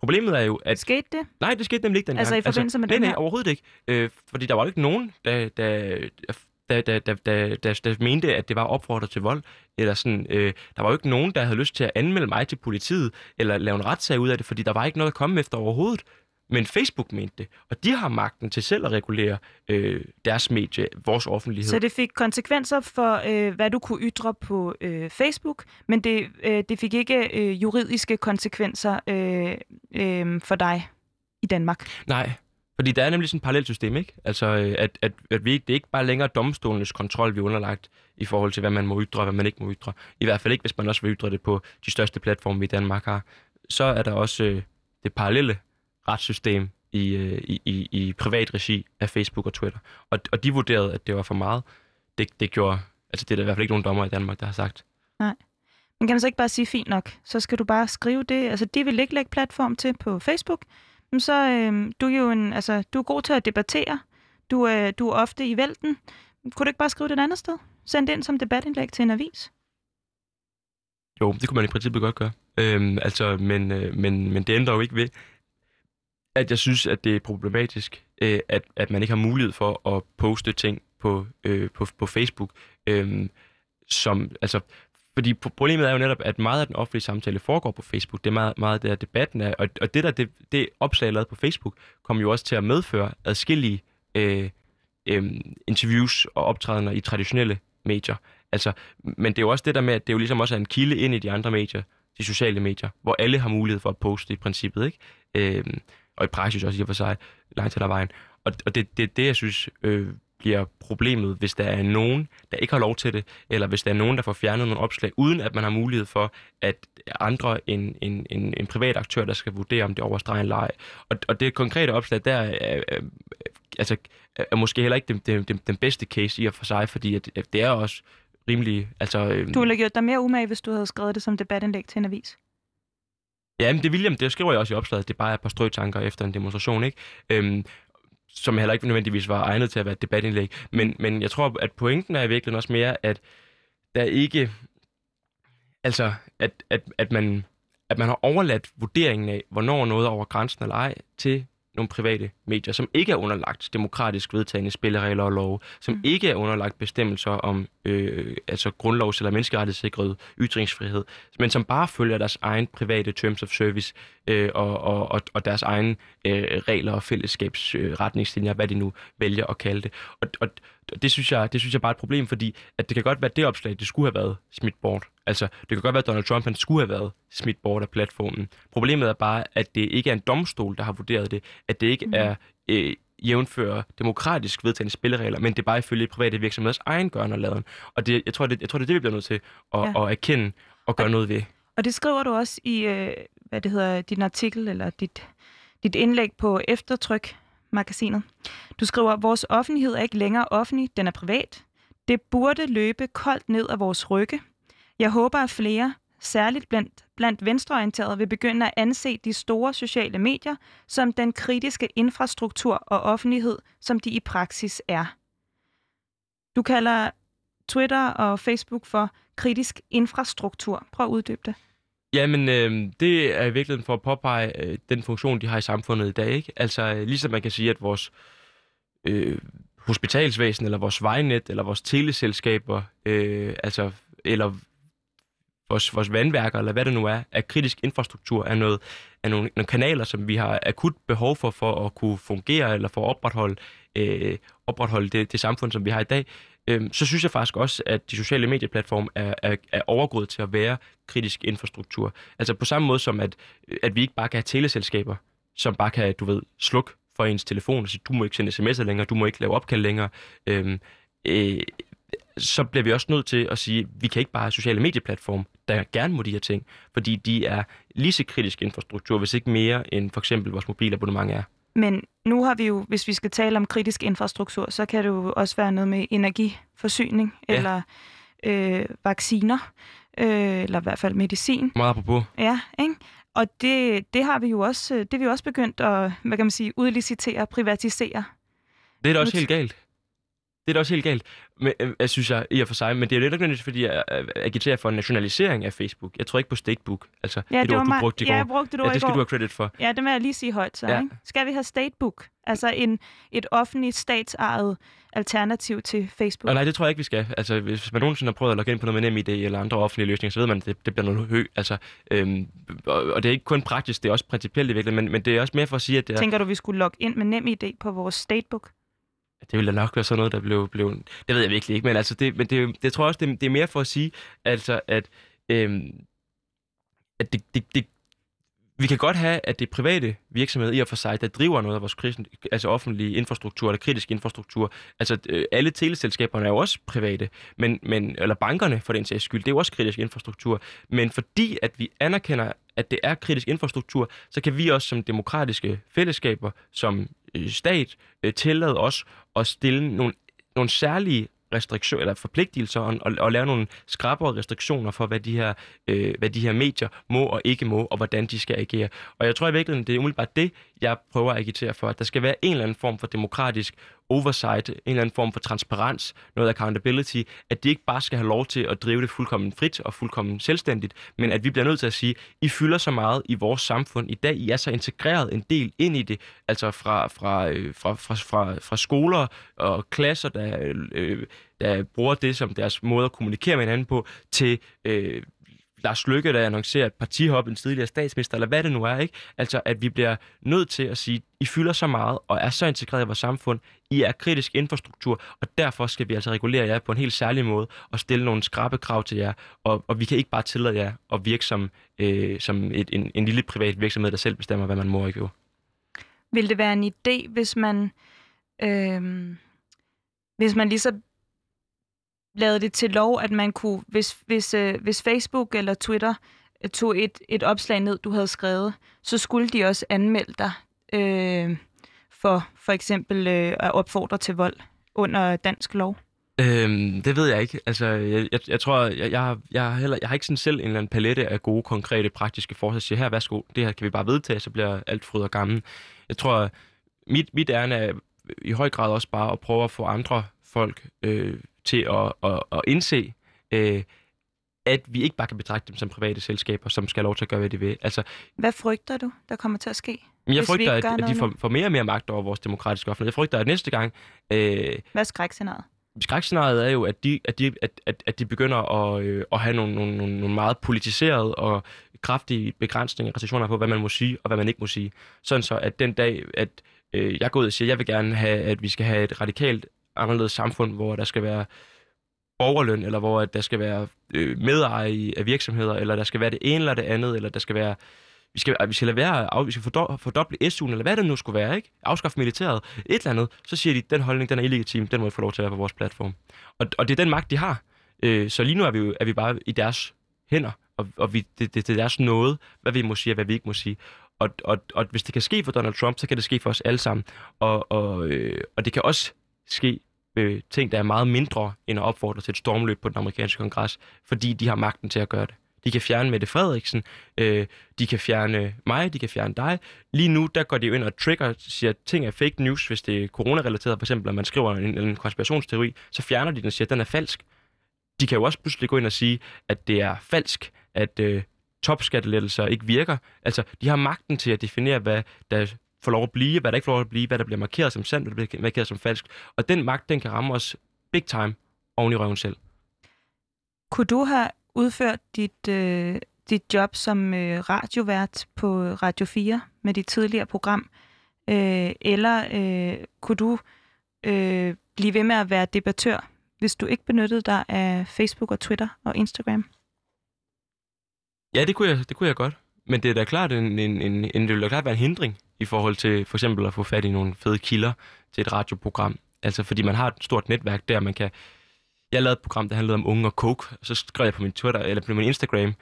problemet er jo, at Skete det? Nej, det skete nemlig ikke dengang. Altså i forbindelse med nej, den nej, her? overhovedet ikke. Øh, fordi der var jo ikke nogen, der, der, der, der, der, der, der, der mente, at det var opfordret til vold. Eller sådan, øh, der var jo ikke nogen, der havde lyst til at anmelde mig til politiet, eller lave en retssag ud af det, fordi der var ikke noget at komme efter overhovedet. Men Facebook mente det, og de har magten til selv at regulere øh, deres medie, vores offentlighed. Så det fik konsekvenser for, øh, hvad du kunne ytre på øh, Facebook, men det, øh, det fik ikke øh, juridiske konsekvenser øh, øh, for dig i Danmark. Nej, fordi der er nemlig sådan et parallelt system, ikke? Altså, øh, at, at, at vi, det er ikke bare længere domstolenes kontrol, vi er underlagt i forhold til, hvad man må ytre og hvad man ikke må ytre. I hvert fald ikke, hvis man også vil ytre det på de største platforme, vi i Danmark har. Så er der også øh, det parallelle retssystem i, øh, i, i, i privat regi af Facebook og Twitter. Og, og de vurderede, at det var for meget. Det, det gjorde... Altså, det er der i hvert fald ikke nogen dommer i Danmark, der har sagt. Men kan man så ikke bare sige, fint nok, så skal du bare skrive det. Altså, de vil ikke lægge platform til på Facebook. Men så øh, du er jo en, altså, du er god til at debattere. Du, øh, du er ofte i vælten. Kunne du ikke bare skrive det et andet sted? Send det ind som debatindlæg til en avis. Jo, det kunne man i princippet godt gøre. Øhm, altså, men, øh, men, men det ændrer jo ikke ved, at jeg synes, at det er problematisk, øh, at, at man ikke har mulighed for at poste ting på, øh, på, på Facebook, øh, som, altså, fordi problemet er jo netop, at meget af den offentlige samtale foregår på Facebook. Det er meget, meget der debatten er, og, og det der, det, det opslag, jeg lavede på Facebook, kom jo også til at medføre adskillige øh, øh, interviews og optrædener i traditionelle medier. Altså, men det er jo også det der med, at det jo ligesom også er en kilde ind i de andre medier, de sociale medier, hvor alle har mulighed for at poste i princippet, ikke? Øh, og i praksis også i og for sig, langt hen ad vejen. Og, og det, det, det, jeg synes øh, bliver problemet, hvis der er nogen, der ikke har lov til det, eller hvis der er nogen, der får fjernet nogle opslag, uden at man har mulighed for, at andre end en, en, en privat aktør, der skal vurdere, om det overstreger en leg. Og, og det konkrete opslag, der er, er, altså, er måske heller ikke den, den, den, den bedste case i og for sig, fordi at, at det er også rimelig... Altså, øhm, Du ville have gjort dig mere umage, hvis du havde skrevet det som debatindlæg til en avis. Ja, men det vil det skriver jeg også i opslaget, det er bare et par strøtanker efter en demonstration, ikke? Øhm, som heller ikke nødvendigvis var egnet til at være et debatindlæg. Men, men jeg tror, at pointen er i virkeligheden også mere, at der ikke... Altså, at, at, at, man, at man har overladt vurderingen af, hvornår noget er over grænsen eller ej, til nogle private medier, som ikke er underlagt demokratisk vedtagende spilleregler og lov, som mm. ikke er underlagt bestemmelser om øh, altså grundlovs- eller menneskerettighedssikret ytringsfrihed, men som bare følger deres egen private terms of service øh, og, og, og, og deres egen øh, regler og fællesskabsretningslinjer, øh, hvad de nu vælger at kalde det. Og, og det synes, jeg, det synes jeg bare er et problem, fordi at det kan godt være, at det opslag, det skulle have været smidt bort. Altså, det kan godt være, at Donald Trump han skulle have været smidt bort af platformen. Problemet er bare, at det ikke er en domstol, der har vurderet det. At det ikke mm. er øh, jævnføre demokratisk vedtagende spilleregler, men det er bare ifølge private virksomheders egen gørn og laden. Og det, jeg, tror, det, jeg tror, det er det, vi bliver nødt til at, ja. at erkende og gøre og, noget ved. Og det skriver du også i, øh, hvad det hedder, din artikel, eller dit, dit indlæg på Eftertryk, magasinet. Du skriver, vores offentlighed er ikke længere offentlig, den er privat. Det burde løbe koldt ned af vores rygge. Jeg håber, at flere, særligt blandt, blandt venstreorienterede, vil begynde at anse de store sociale medier som den kritiske infrastruktur og offentlighed, som de i praksis er. Du kalder Twitter og Facebook for kritisk infrastruktur. Prøv at uddybe det. Jamen, øh, det er i virkeligheden for at påpege øh, den funktion, de har i samfundet i dag. Ikke? Altså, øh, ligesom man kan sige, at vores øh, hospitalsvæsen, eller vores vejnet, eller vores teleselskaber, øh, altså, eller vores, vores vandværker, eller hvad det nu er, af kritisk infrastruktur, er, noget, er nogle, nogle kanaler, som vi har akut behov for, for at kunne fungere, eller for at opretholde, øh, opretholde det, det samfund, som vi har i dag, øh, så synes jeg faktisk også, at de sociale medieplatforme er, er, er overgået til at være kritisk infrastruktur. Altså på samme måde som, at, at vi ikke bare kan have teleselskaber, som bare kan, du ved, slukke for ens telefon og sige, du må ikke sende sms'er længere, du må ikke lave opkald længere. Øhm, øh, øh, så bliver vi også nødt til at sige, at vi kan ikke bare have sociale medieplatforme, der gerne må de her ting, fordi de er lige så kritisk infrastruktur, hvis ikke mere end for eksempel vores mobilabonnement er. Men nu har vi jo, hvis vi skal tale om kritisk infrastruktur, så kan det jo også være noget med energiforsyning ja. eller øh, vacciner, øh, eller i hvert fald medicin. Meget apropos. Ja, ikke? Og det, det har vi jo også, det er vi jo også begyndt at, hvad kan man sige, udlicitere, privatisere. Det er da også helt galt. Det er da også helt galt, men, øh, jeg synes jeg, i og for sig. Men det er jo lidt nødvendigt, fordi jeg agiterer for en nationalisering af Facebook. Jeg tror ikke på statebook. Altså, ja, det, det ord, du brugte i går. Ja, jeg brugte det ord ja, det skal du have credit for. Ja, det må jeg lige sige højt så. Ja. Ikke? Skal vi have statebook? Altså en, et offentligt statsejet alternativ til Facebook? Og nej, det tror jeg ikke, vi skal. Altså, hvis man nogensinde har prøvet at logge ind på noget med NemID eller andre offentlige løsninger, så ved man, at det, det bliver noget hø. Altså, øhm, og, og, det er ikke kun praktisk, det er også principielt i virkeligheden, men, men det er også mere for at sige, at... Det er... Tænker du, vi skulle logge ind med NemID på vores statebook? Det ville da nok være sådan noget, der blev... blev det ved jeg virkelig ikke, men, altså det, men det, det tror jeg også, det, det er mere for at sige, altså at, øhm, at det, det, det, vi kan godt have, at det private virksomheder i og for sig, der driver noget af vores krisen, altså offentlige infrastruktur eller kritisk infrastruktur. Altså øh, alle teleselskaberne er jo også private, men, men, eller bankerne for den sags skyld, det er jo også kritisk infrastruktur. Men fordi at vi anerkender, at det er kritisk infrastruktur, så kan vi også som demokratiske fællesskaber, som Øh, stat, øh, tillade os at stille nogle, nogle særlige restriktioner eller forpligtelser og, og, og lave nogle skrappere restriktioner for, hvad de, her, øh, hvad de her medier må og ikke må, og hvordan de skal agere. Og jeg tror i virkeligheden, det er umiddelbart det, jeg prøver at agitere for, at der skal være en eller anden form for demokratisk oversight, en eller anden form for transparens, noget accountability, at de ikke bare skal have lov til at drive det fuldkommen frit og fuldkommen selvstændigt, men at vi bliver nødt til at sige, I fylder så meget i vores samfund i dag, I er så integreret en del ind i det, altså fra, fra, øh, fra, fra, fra, fra skoler og klasser, der, øh, øh, der bruger det som deres måde at kommunikere med hinanden på, til øh, Lars Lykke, der annoncerer et partihop, en tidligere statsminister, eller hvad det nu er, ikke? Altså, at vi bliver nødt til at sige, I fylder så meget og er så integreret i vores samfund, I er kritisk infrastruktur, og derfor skal vi altså regulere jer på en helt særlig måde og stille nogle skrabe krav til jer, og, og vi kan ikke bare tillade jer at virke som, øh, som et, en, en lille privat virksomhed, der selv bestemmer, hvad man må og ikke Vil det være en idé, hvis man, øh, hvis man lige så lavede det til lov, at man kunne, hvis, hvis, øh, hvis Facebook eller Twitter øh, tog et, et opslag ned, du havde skrevet, så skulle de også anmelde dig øh, for for eksempel øh, at opfordre til vold under dansk lov? Øhm, det ved jeg ikke. Altså, jeg, jeg, jeg tror, jeg, jeg, har, jeg, har heller, jeg har ikke sådan selv en eller anden palette af gode, konkrete, praktiske forslag. Jeg siger, her, værsgo, det her kan vi bare vedtage, så bliver alt fryd og gammel. Jeg tror, mit, mit ærne er i høj grad også bare at prøve at få andre folk øh, til at, at, at indse, øh, at vi ikke bare kan betragte dem som private selskaber, som skal have lov til at gøre, hvad de vil. Altså, hvad frygter du, der kommer til at ske? Men jeg frygter, at, at de får, får mere og mere magt over vores demokratiske offentlighed. Jeg frygter, at næste gang... Øh, Hvad er skrækscenariet? skrækscenariet er jo, at de, at de, at, at, at de begynder at, øh, at have nogle, nogle, nogle, nogle meget politiserede og kraftige begrænsninger og restriktioner på, hvad man må sige og hvad man ikke må sige. Sådan så, at den dag, at øh, jeg går ud og siger, at jeg vil gerne have, at vi skal have et radikalt anderledes samfund, hvor der skal være borgerløn, eller hvor at der skal være øh, medeje i- af virksomheder, eller der skal være det ene eller det andet, eller der skal være vi skal, vi skal lade være, af, vi skal fordo- fordoble SU'en, eller hvad det nu skulle være, ikke? Afskaffe militæret, et eller andet, så siger de, den holdning, den er illegitim, den må vi få lov til at være på vores platform. Og, og det er den magt, de har. Øh, så lige nu er vi, jo, er vi bare i deres hænder, og, og vi, det, det, det er deres noget, hvad vi må sige og hvad vi ikke må sige. Og, og, og hvis det kan ske for Donald Trump, så kan det ske for os alle sammen. Og, og, øh, og det kan også ske øh, ting, der er meget mindre end at opfordre til et stormløb på den amerikanske kongres, fordi de har magten til at gøre det. De kan fjerne Mette Frederiksen, øh, de kan fjerne mig, de kan fjerne dig. Lige nu, der går de jo ind og trigger, siger, at ting er fake news, hvis det er coronarelateret, for eksempel, at man skriver en, en konspirationsteori, så fjerner de den og siger, at den er falsk. De kan jo også pludselig gå ind og sige, at det er falsk, at øh, topskattelettelser ikke virker. Altså, de har magten til at definere, hvad der får lov at blive, hvad der ikke får lov at blive, hvad der bliver markeret som sandt, hvad der bliver markeret som falsk. Og den magt, den kan ramme os big time oven i røven selv. Kunne du have udført dit, øh, dit job som øh, radiovært på Radio 4 med dit tidligere program? Øh, eller øh, kunne du øh, blive ved med at være debattør, hvis du ikke benyttede dig af Facebook og Twitter og Instagram? Ja, det kunne jeg, det kunne jeg godt. Men det er da klart en, en, en, en, det vil da klart være en hindring i forhold til for eksempel at få fat i nogle fede kilder til et radioprogram. Altså fordi man har et stort netværk der, man kan... Jeg lavede et program, der handlede om unge og coke, og så skrev jeg på min Twitter, eller på min Instagram,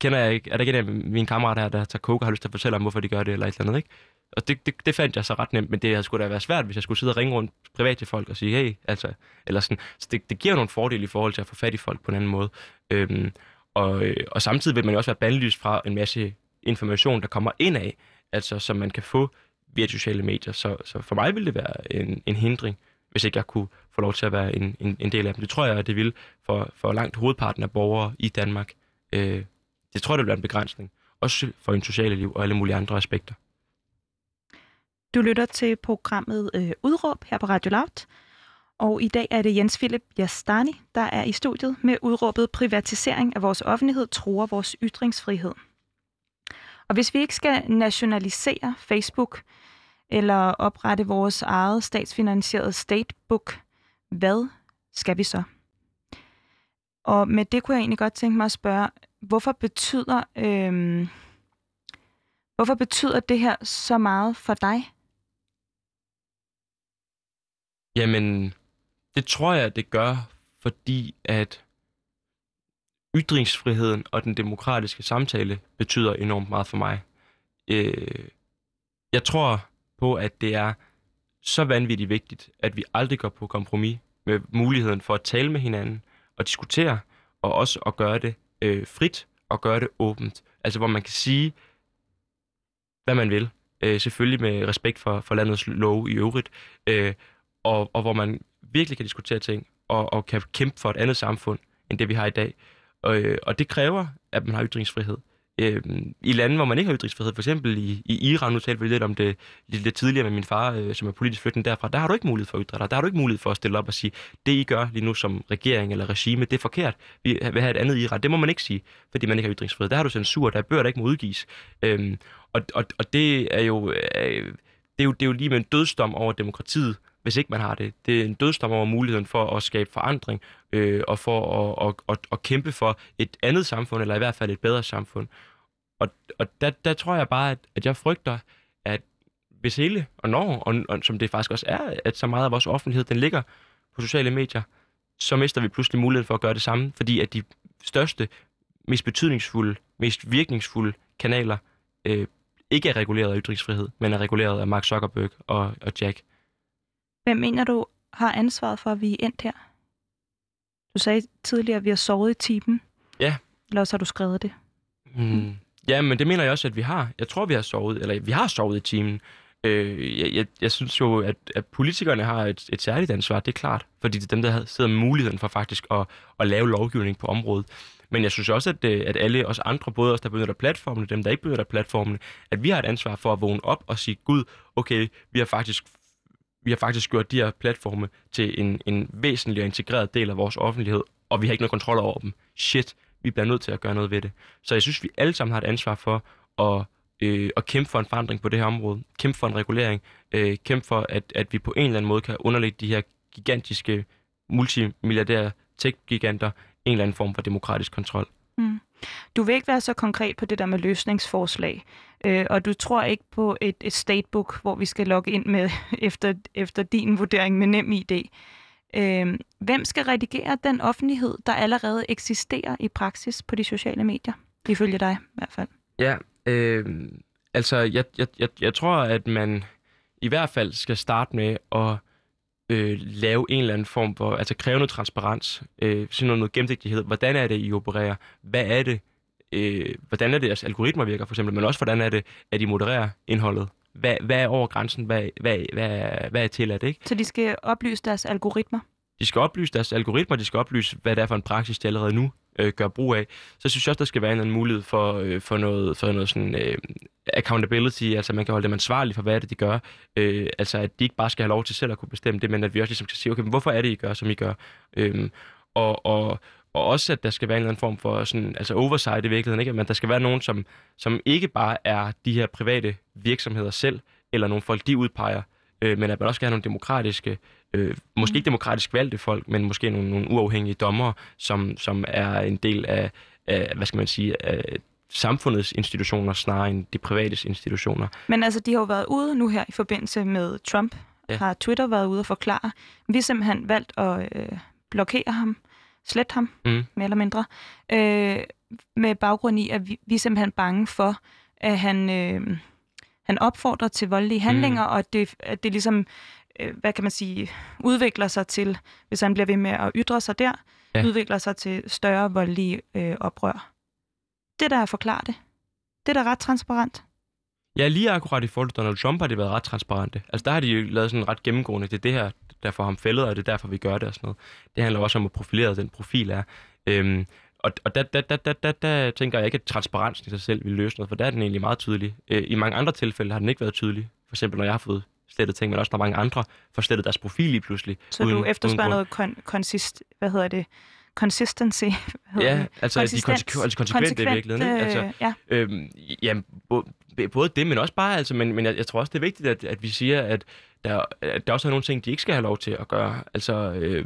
kender jeg ikke, er der ikke en af mine kammerater her, der tager coke og har lyst til at fortælle om, hvorfor de gør det, eller et eller andet, ikke? Og det, det, det fandt jeg så ret nemt, men det havde sgu da været svært, hvis jeg skulle sidde og ringe rundt privat til folk og sige, hey, altså, eller sådan. Så det, det giver nogle fordele i forhold til at få fat i folk på en anden måde. Øhm, og, øh, og samtidig vil man jo også være bandlyst fra en masse information, der kommer ind af, altså som man kan få via sociale medier. Så, så for mig ville det være en, en hindring, hvis ikke jeg kunne få lov til at være en, en, en del af dem. Det tror jeg, at det vil for, for langt hovedparten af borgere i Danmark. Øh, det tror jeg, det vil være en begrænsning. Også for en sociale liv og alle mulige andre aspekter. Du lytter til programmet øh, Udråb her på Radio Loud. Og i dag er det Jens Philip Jastani, der er i studiet med udråbet privatisering af vores offentlighed truer vores ytringsfrihed. Og hvis vi ikke skal nationalisere Facebook eller oprette vores eget statsfinansierede statebook, hvad skal vi så? Og med det kunne jeg egentlig godt tænke mig at spørge, hvorfor betyder, øhm, hvorfor betyder det her så meget for dig? Jamen, det tror jeg, det gør, fordi at ytringsfriheden og den demokratiske samtale betyder enormt meget for mig. Øh, jeg tror på, at det er så vanvittigt vigtigt, at vi aldrig går på kompromis med muligheden for at tale med hinanden og diskutere, og også at gøre det øh, frit og gøre det åbent. Altså, hvor man kan sige, hvad man vil. Øh, selvfølgelig med respekt for, for landets lov i øvrigt. Øh, og, og hvor man virkelig kan diskutere ting, og, og kan kæmpe for et andet samfund, end det vi har i dag. Og, øh, og det kræver, at man har ytringsfrihed. Øh, I lande, hvor man ikke har ytringsfrihed, for eksempel i, i Iran, nu talte vi lidt om det lidt, lidt tidligere med min far, øh, som er politisk flygtning derfra, der har du ikke mulighed for at ytre dig. Der har du ikke mulighed for at stille op og sige, det I gør lige nu som regering eller regime, det er forkert. Vi vil have et andet Iran. Det må man ikke sige, fordi man ikke har ytringsfrihed. Der har du censur, der er bøger, der ikke må udgives. Øh, og, og, og det er jo... Øh, det er, jo, det er jo lige med en dødsdom over demokratiet, hvis ikke man har det. Det er en dødsdom over muligheden for at skabe forandring øh, og for at, at, at, at kæmpe for et andet samfund, eller i hvert fald et bedre samfund. Og, og der, der tror jeg bare, at, at jeg frygter, at hvis hele, og når, og, og som det faktisk også er, at så meget af vores offentlighed, den ligger på sociale medier, så mister vi pludselig muligheden for at gøre det samme, fordi at de største, mest betydningsfulde, mest virkningsfulde kanaler øh, ikke er reguleret af ytringsfrihed, men er reguleret af Mark Zuckerberg og, og Jack. Hvem mener du har ansvaret for, at vi er endt her? Du sagde tidligere, at vi har sovet i timen. Ja. Eller også har du skrevet det. Mm. Ja, men det mener jeg også, at vi har. Jeg tror, vi har sovet, eller vi har sovet i timen. Øh, jeg, jeg, jeg synes jo, at, at politikerne har et, et særligt ansvar, det er klart, fordi det er dem, der sidder med muligheden for faktisk at, at lave lovgivning på området. Men jeg synes også, at, øh, at alle os andre, både os, der benytter platformen, dem, der ikke benytter platformen, at vi har et ansvar for at vågne op og sige, gud, okay, vi har faktisk vi har faktisk gjort de her platforme til en, en væsentlig og integreret del af vores offentlighed, og vi har ikke noget kontrol over dem. Shit, vi bliver nødt til at gøre noget ved det. Så jeg synes, vi alle sammen har et ansvar for at, øh, at kæmpe for en forandring på det her område. Kæmpe for en regulering. Øh, kæmpe for, at, at vi på en eller anden måde kan underlægge de her gigantiske multimilliardære tech-giganter en eller anden form for demokratisk kontrol. Mm. Du vil ikke være så konkret på det der med løsningsforslag, øh, og du tror ikke på et, et statebook, hvor vi skal logge ind med efter, efter din vurdering med nem ID. Øh, hvem skal redigere den offentlighed, der allerede eksisterer i praksis på de sociale medier? Ifølge dig i hvert fald. Ja, øh, altså jeg, jeg, jeg, jeg tror, at man i hvert fald skal starte med at øh, lave en eller anden form for, altså kræve noget transparens, øh, sådan noget, noget gennemsigtighed. Hvordan er det, I opererer? Hvad er det? Øh, hvordan er det, jeres algoritmer virker, for eksempel, men også hvordan er det, at I modererer indholdet? Hvad, hvad er over grænsen? Hvad, hvad, hvad, hvad er tilladt, ikke? Så de skal oplyse deres algoritmer? De skal oplyse deres algoritmer, de skal oplyse, hvad det er for en praksis, de allerede nu øh, gør brug af. Så synes jeg også, der skal være en anden mulighed for, øh, for noget, for noget sådan, øh, accountability, altså man kan holde dem ansvarlige for, hvad det, de gør. Øh, altså at de ikke bare skal have lov til selv at kunne bestemme det, men at vi også ligesom skal sige, okay, men hvorfor er det, I gør, som I gør? Øh, og, og, og også, at der skal være en eller anden form for sådan, altså oversight i virkeligheden, ikke? men der skal være nogen, som, som ikke bare er de her private virksomheder selv, eller nogle folk, de udpeger, øh, men at man også skal have nogle demokratiske, øh, måske ikke demokratisk valgte folk, men måske nogle, nogle uafhængige dommere, som, som er en del af, af, hvad skal man sige, af samfundets institutioner snarere end de private institutioner. Men altså, de har jo været ude nu her i forbindelse med Trump, ja. har Twitter været ude og forklare. Vi har simpelthen valgt at øh, blokere ham, slet ham, mm. mere eller mindre, øh, med baggrund i, at vi, vi er simpelthen bange for, at han, øh, han opfordrer til voldelige handlinger, mm. og at det, at det ligesom, øh, hvad kan man sige, udvikler sig til, hvis han bliver ved med at ytre sig der, ja. udvikler sig til større voldelige øh, oprør. Det der er at forklare det. Det der er ret transparent. Ja, lige akkurat i forhold til Donald Trump har det været ret transparente. Altså der har de jo lavet sådan ret gennemgående, det er det her, der får ham fældet, og det er derfor, vi gør det og sådan noget. Det handler også om, at profilere den profil er. Øhm, og og der, der, der, der, der, der tænker jeg ikke, at transparensen i sig selv vil løse noget, for der er den egentlig meget tydelig. Øh, I mange andre tilfælde har den ikke været tydelig. For eksempel, når jeg har fået slettet ting, men også når mange andre får slettet deres profil lige pludselig. Så uden, du efterspørger noget kon- konsist, hvad hedder det, consistency. Ja, altså de, konse- altså konsekvente i virkeligheden. Ikke? Altså, ja. Øhm, jamen, både det, men også bare, altså, men, men jeg, jeg tror også, det er vigtigt, at, at vi siger, at der, at der også er nogle ting, de ikke skal have lov til at gøre. Altså, øh,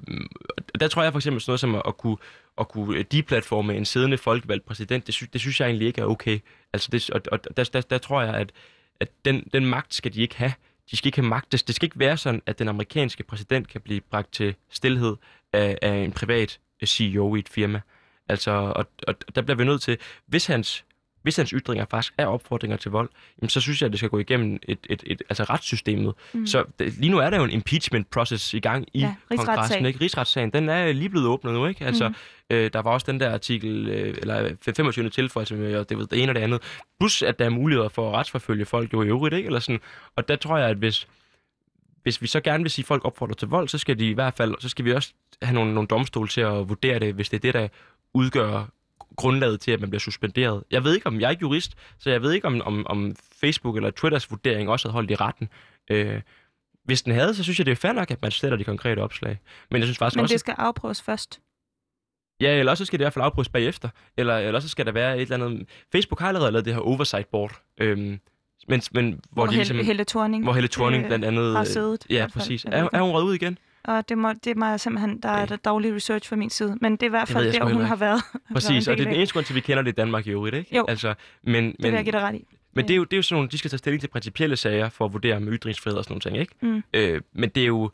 der tror jeg for eksempel sådan noget som at, at kunne, at kunne øh, deplatforme en siddende folkevalgt præsident, det, sy, det synes jeg egentlig ikke er okay. Altså, det, og, og der, der, der tror jeg, at, at den, den magt skal de ikke have. De skal ikke have magt. Det, det skal ikke være sådan, at den amerikanske præsident kan blive bragt til stillhed af, af en privat øh, CEO i et firma. Altså, og, og der bliver vi nødt til, hvis hans, hvis hans ytringer faktisk er opfordringer til vold, jamen, så synes jeg, at det skal gå igennem et, et, et, altså retssystemet. Mm. Så det, lige nu er der jo en impeachment process i gang i ja, kongressen. Ikke? Rigsretssagen, den er lige blevet åbnet nu. Ikke? Altså, mm. øh, der var også den der artikel, øh, eller 25. tilføjelse med det, ved, det ene og det andet. Plus, at der er muligheder for at retsforfølge folk jo i øvrigt. Ikke? Eller sådan. Og der tror jeg, at hvis, hvis vi så gerne vil sige, at folk opfordrer til vold, så skal de i hvert fald, så skal vi også have nogle, nogle domstole til at vurdere det, hvis det er det, der udgør grundlaget til, at man bliver suspenderet. Jeg ved ikke, om jeg er ikke jurist, så jeg ved ikke, om, om, om Facebook eller Twitters vurdering også havde holdt i retten. Øh, hvis den havde, så synes jeg, det er fair nok, at man sætter de konkrete opslag. Men jeg synes faktisk Men også... det skal afprøves først. Ja, eller også skal det i hvert fald afprøves bagefter. Eller, eller også skal der være et eller andet... Facebook har allerede lavet det her oversight board. Øhm, men, men hvor, hvor de ligesom, Helle Thorning, hvor Helle Thorning øh, blandt andet... har siddet. Ja, præcis. Er, er hun røget ud igen? Og det må, det må jeg simpelthen, der er der daglig research fra min side. Men det er i hvert fald der, hun har været. Præcis, og det er den eneste grund til, at vi kender det i Danmark i øvrigt, ikke? Jo, altså, men, men, det vil jeg give dig ret i. Men det er, jo, det er jo sådan nogle, de skal tage stilling til principielle sager for at vurdere med ytringsfrihed og sådan nogle ting, ikke? Mm. Øh, men det er jo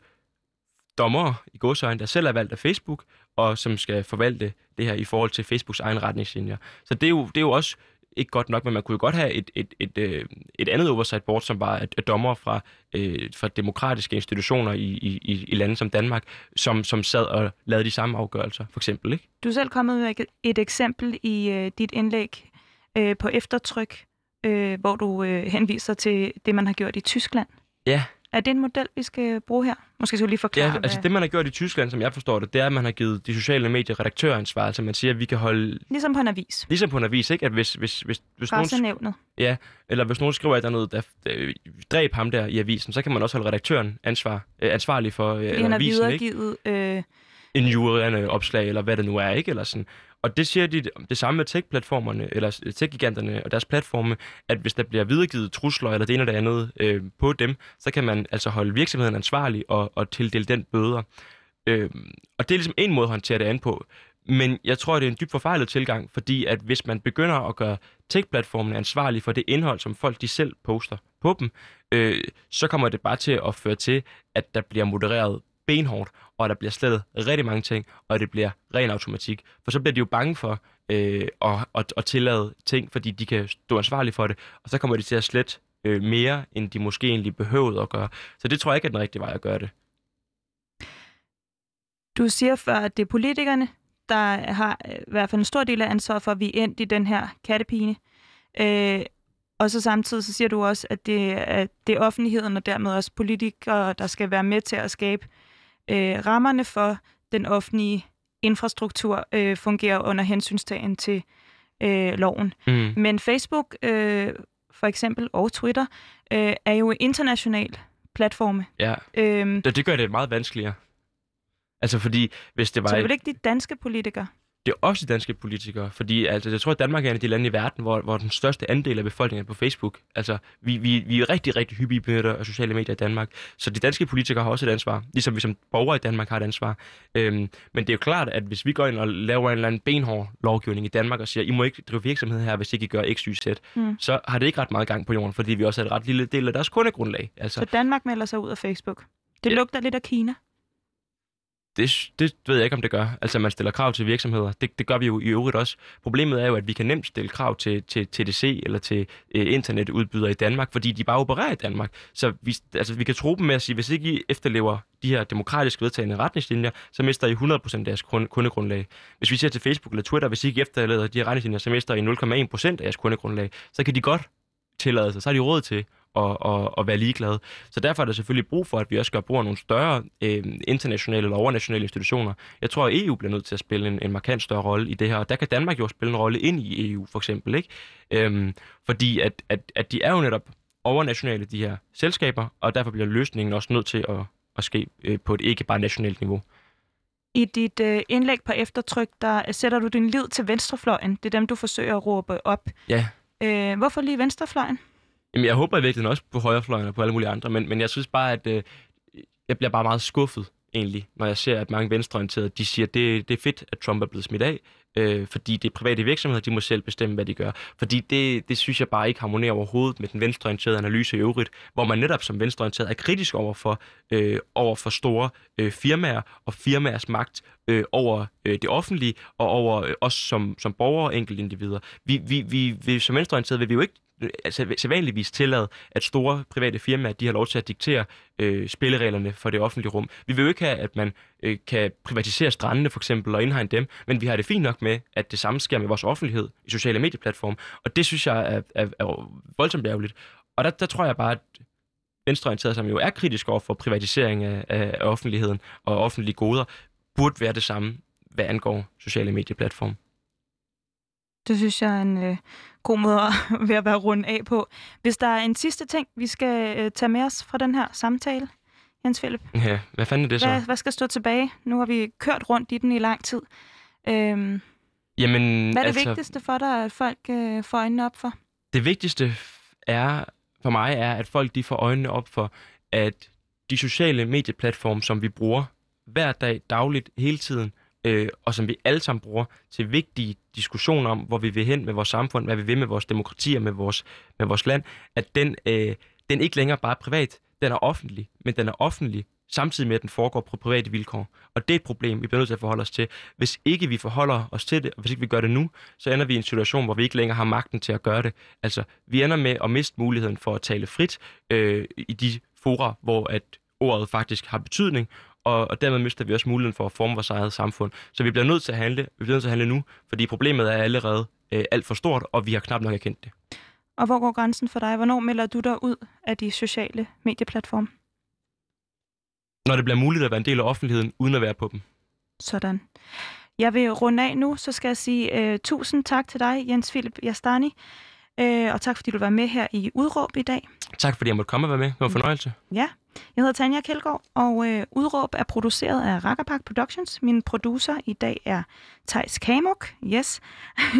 dommere i godsøjne, der selv er valgt af Facebook, og som skal forvalte det her i forhold til Facebooks egen retningslinjer. Så det er jo, det er jo også ikke godt nok, men man kunne jo godt have et, et, et, et, øh, et andet oversight board, som var et dommer fra, øh, fra demokratiske institutioner i, i, i lande som Danmark, som, som sad og lavede de samme afgørelser, for eksempel. Ikke? Du er selv kommet med et eksempel i øh, dit indlæg øh, på eftertryk, øh, hvor du øh, henviser til det, man har gjort i Tyskland. Ja, Er det en model, vi skal bruge her? Måske skal du lige forklare, ja altså hvad... det man har gjort i Tyskland, som jeg forstår det, det er, at man har givet de sociale medier redaktøransvar. Altså man siger, at vi kan holde, Ligesom på en avis. ligesom på en avis, ikke? at hvis, hvis, hvis, hvis nogen. Ja, eller hvis nogen skriver, at der er noget, der, der dræb ham der i avisen, så kan man også holde redaktøren ansvar, øh, ansvarlig for øh, Fordi han har avisen, ikke? videregivet... Øh, En jurerende opslag, eller hvad det nu er, ikke? Eller sådan. Og det siger de det samme med tech-platformerne, eller tech-giganterne og deres platforme, at hvis der bliver videregivet trusler eller det ene eller det andet øh, på dem, så kan man altså holde virksomheden ansvarlig og, og tildele den bøder. Øh, og det er ligesom en måde at håndtere det an på. Men jeg tror, det er en dybt forfejlet tilgang, fordi at hvis man begynder at gøre tech-platformene ansvarlige for det indhold, som folk de selv poster på dem, øh, så kommer det bare til at føre til, at der bliver modereret benhårdt, og der bliver slettet rigtig mange ting, og det bliver ren automatik. For så bliver de jo bange for øh, at, at, at tillade ting, fordi de kan stå ansvarlige for det, og så kommer de til at slette øh, mere, end de måske egentlig behøvede at gøre. Så det tror jeg ikke er den rigtige vej at gøre det. Du siger før, at det er politikerne, der har øh, i hvert fald en stor del af ansvaret for, at vi er endt i den her kattepine. Øh, og så samtidig så siger du også, at det, at det er offentligheden og dermed også politikere, der skal være med til at skabe øh, rammerne for den offentlige infrastruktur øh, fungerer under hensynstagen til øh, loven. Mm. Men Facebook øh, for eksempel og Twitter øh, er jo international platforme. Ja, Øh, det, det gør det meget vanskeligere. Altså fordi, hvis det var... så det er vel ikke de danske politikere? Det er også de danske politikere, fordi altså, jeg tror, at Danmark er en af de lande i verden, hvor, hvor den største andel af befolkningen er på Facebook. Altså, vi, vi, vi er rigtig, rigtig hyppige benytter af sociale medier i Danmark. Så de danske politikere har også et ansvar, ligesom vi som borgere i Danmark har et ansvar. Øhm, men det er jo klart, at hvis vi går ind og laver en eller anden benhård lovgivning i Danmark og siger, I må ikke drive virksomhed her, hvis ikke I gør X, Y, Z, Mm. så har det ikke ret meget gang på jorden, fordi vi også er et ret lille del af deres kundegrundlag. Altså, Så Danmark melder sig ud af Facebook. Det Ja. lugter lidt af Kina. Det, det ved jeg ikke, om det gør. Altså, man stiller krav til virksomheder. Det, det gør vi jo i øvrigt også. Problemet er jo, at vi kan nemt stille krav til, til TDC eller til øh, internetudbydere i Danmark, fordi de bare opererer i Danmark. Så vi, altså, vi kan tro dem med at sige, hvis ikke I efterlever de her demokratisk vedtagende retningslinjer, så mister I 100% af jeres kundegrundlag. Hvis vi ser til Facebook eller Twitter, hvis I ikke efterlever de her retningslinjer, så mister I 0,1% af jeres kundegrundlag. Så kan de godt tillade sig, så har de råd til at, at, at være ligeglade. Så derfor er der selvfølgelig brug for, at vi også gør brug af nogle større øh, internationale eller overnationale institutioner. Jeg tror, at EU bliver nødt til at spille en, en markant større rolle i det her, og der kan Danmark jo spille en rolle ind i EU, for eksempel. Ikke? Øhm, fordi at, at, at de er jo netop overnationale, de her selskaber, og derfor bliver løsningen også nødt til at, at ske øh, på et ikke bare nationalt niveau. I dit øh, indlæg på eftertryk, der sætter du din lid til venstrefløjen. Det er dem, du forsøger at råbe op. Ja, Øh, hvorfor lige venstrefløjen? Jamen, jeg håber i virkeligheden også på højrefløjen og på alle mulige andre, men, men jeg synes bare, at øh, jeg bliver bare meget skuffet egentlig, når jeg ser, at mange venstreorienterede, de siger, at det, det er fedt, at Trump er blevet smidt af, øh, fordi det er private virksomheder, de må selv bestemme, hvad de gør. Fordi det, det synes jeg bare ikke harmonerer overhovedet med den venstreorienterede analyse i øvrigt, hvor man netop som venstreorienteret er kritisk over for, øh, over for store øh, firmaer og firmaers magt øh, over øh, det offentlige og over øh, os som, som borgere og enkeltindivider. Vi, vi, vi, vi, som venstreorienteret vil vi jo ikke altså, sædvanligvis tillade, at store private firmaer de har lov til at diktere øh, spillereglerne for det offentlige rum. Vi vil jo ikke have, at man øh, kan privatisere strandene for eksempel og indhegne dem, men vi har det fint nok med, at det samme sker med vores offentlighed i sociale medieplatforme, og det synes jeg er, er, er voldsomt ærgerligt. Og der, der tror jeg bare, at venstreorienteret, som jo er kritisk over for privatisering af, af offentligheden og offentlige goder, burde være det samme, hvad angår sociale medieplatforme. Det synes jeg er en øh, god måde at, ved at være rundt af på. Hvis der er en sidste ting, vi skal øh, tage med os fra den her samtale, Jens Philip, Ja, hvad fanden er det så? hvad, hvad skal stå tilbage? Nu har vi kørt rundt i den i lang tid. Øhm, Jamen, hvad er det altså, vigtigste for dig, at folk øh, får øjnene op for? Det vigtigste er for mig er, at folk de får øjnene op for, at de sociale medieplatforme, som vi bruger hver dag, dagligt, hele tiden, øh, og som vi alle sammen bruger til vigtige diskussioner om, hvor vi vil hen med vores samfund, hvad vi vil med vores demokrati og med vores, med vores land, at den, øh, den ikke længere bare er privat, den er offentlig, men den er offentlig samtidig med, at den foregår på private vilkår. Og det er et problem, vi bliver nødt til at forholde os til. Hvis ikke vi forholder os til det, og hvis ikke vi gør det nu, så ender vi i en situation, hvor vi ikke længere har magten til at gøre det. Altså, vi ender med at miste muligheden for at tale frit øh, i de fora, hvor at ordet faktisk har betydning, og, og dermed mister vi også muligheden for at forme vores eget samfund. Så vi bliver nødt til at handle, vi bliver nødt til at handle nu, fordi problemet er allerede øh, alt for stort, og vi har knap nok erkendt det. Og hvor går grænsen for dig? Hvornår melder du dig ud af de sociale medieplatforme? Når det bliver muligt at være en del af offentligheden, uden at være på dem. Sådan. Jeg vil runde af nu, så skal jeg sige uh, tusind tak til dig, Jens Philip Jastani. Uh, og tak fordi du var med her i Udråb i dag. Tak fordi jeg måtte komme og være med. Det var en fornøjelse. Ja, jeg hedder Tanja Kjeldgaard, og uh, Udråb er produceret af Rakkerpark Productions. Min producer i dag er Tejs Kamuk. Yes.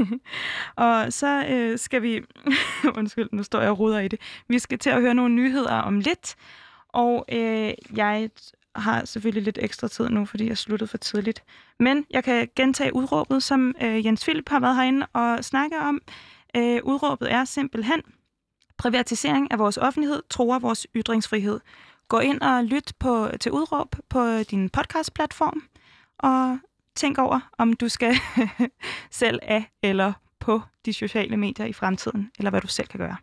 og så uh, skal vi... Undskyld, nu står jeg og ruder i det. Vi skal til at høre nogle nyheder om lidt. Og uh, jeg har selvfølgelig lidt ekstra tid nu, fordi jeg sluttede for tidligt. Men jeg kan gentage udråbet, som uh, Jens Philip har været herinde og snakke om. Øh, udråbet er simpelthen, privatisering af vores offentlighed tror vores ytringsfrihed. Gå ind og lyt på, til udråb på din podcastplatform, og tænk over, om du skal selv af eller på de sociale medier i fremtiden, eller hvad du selv kan gøre.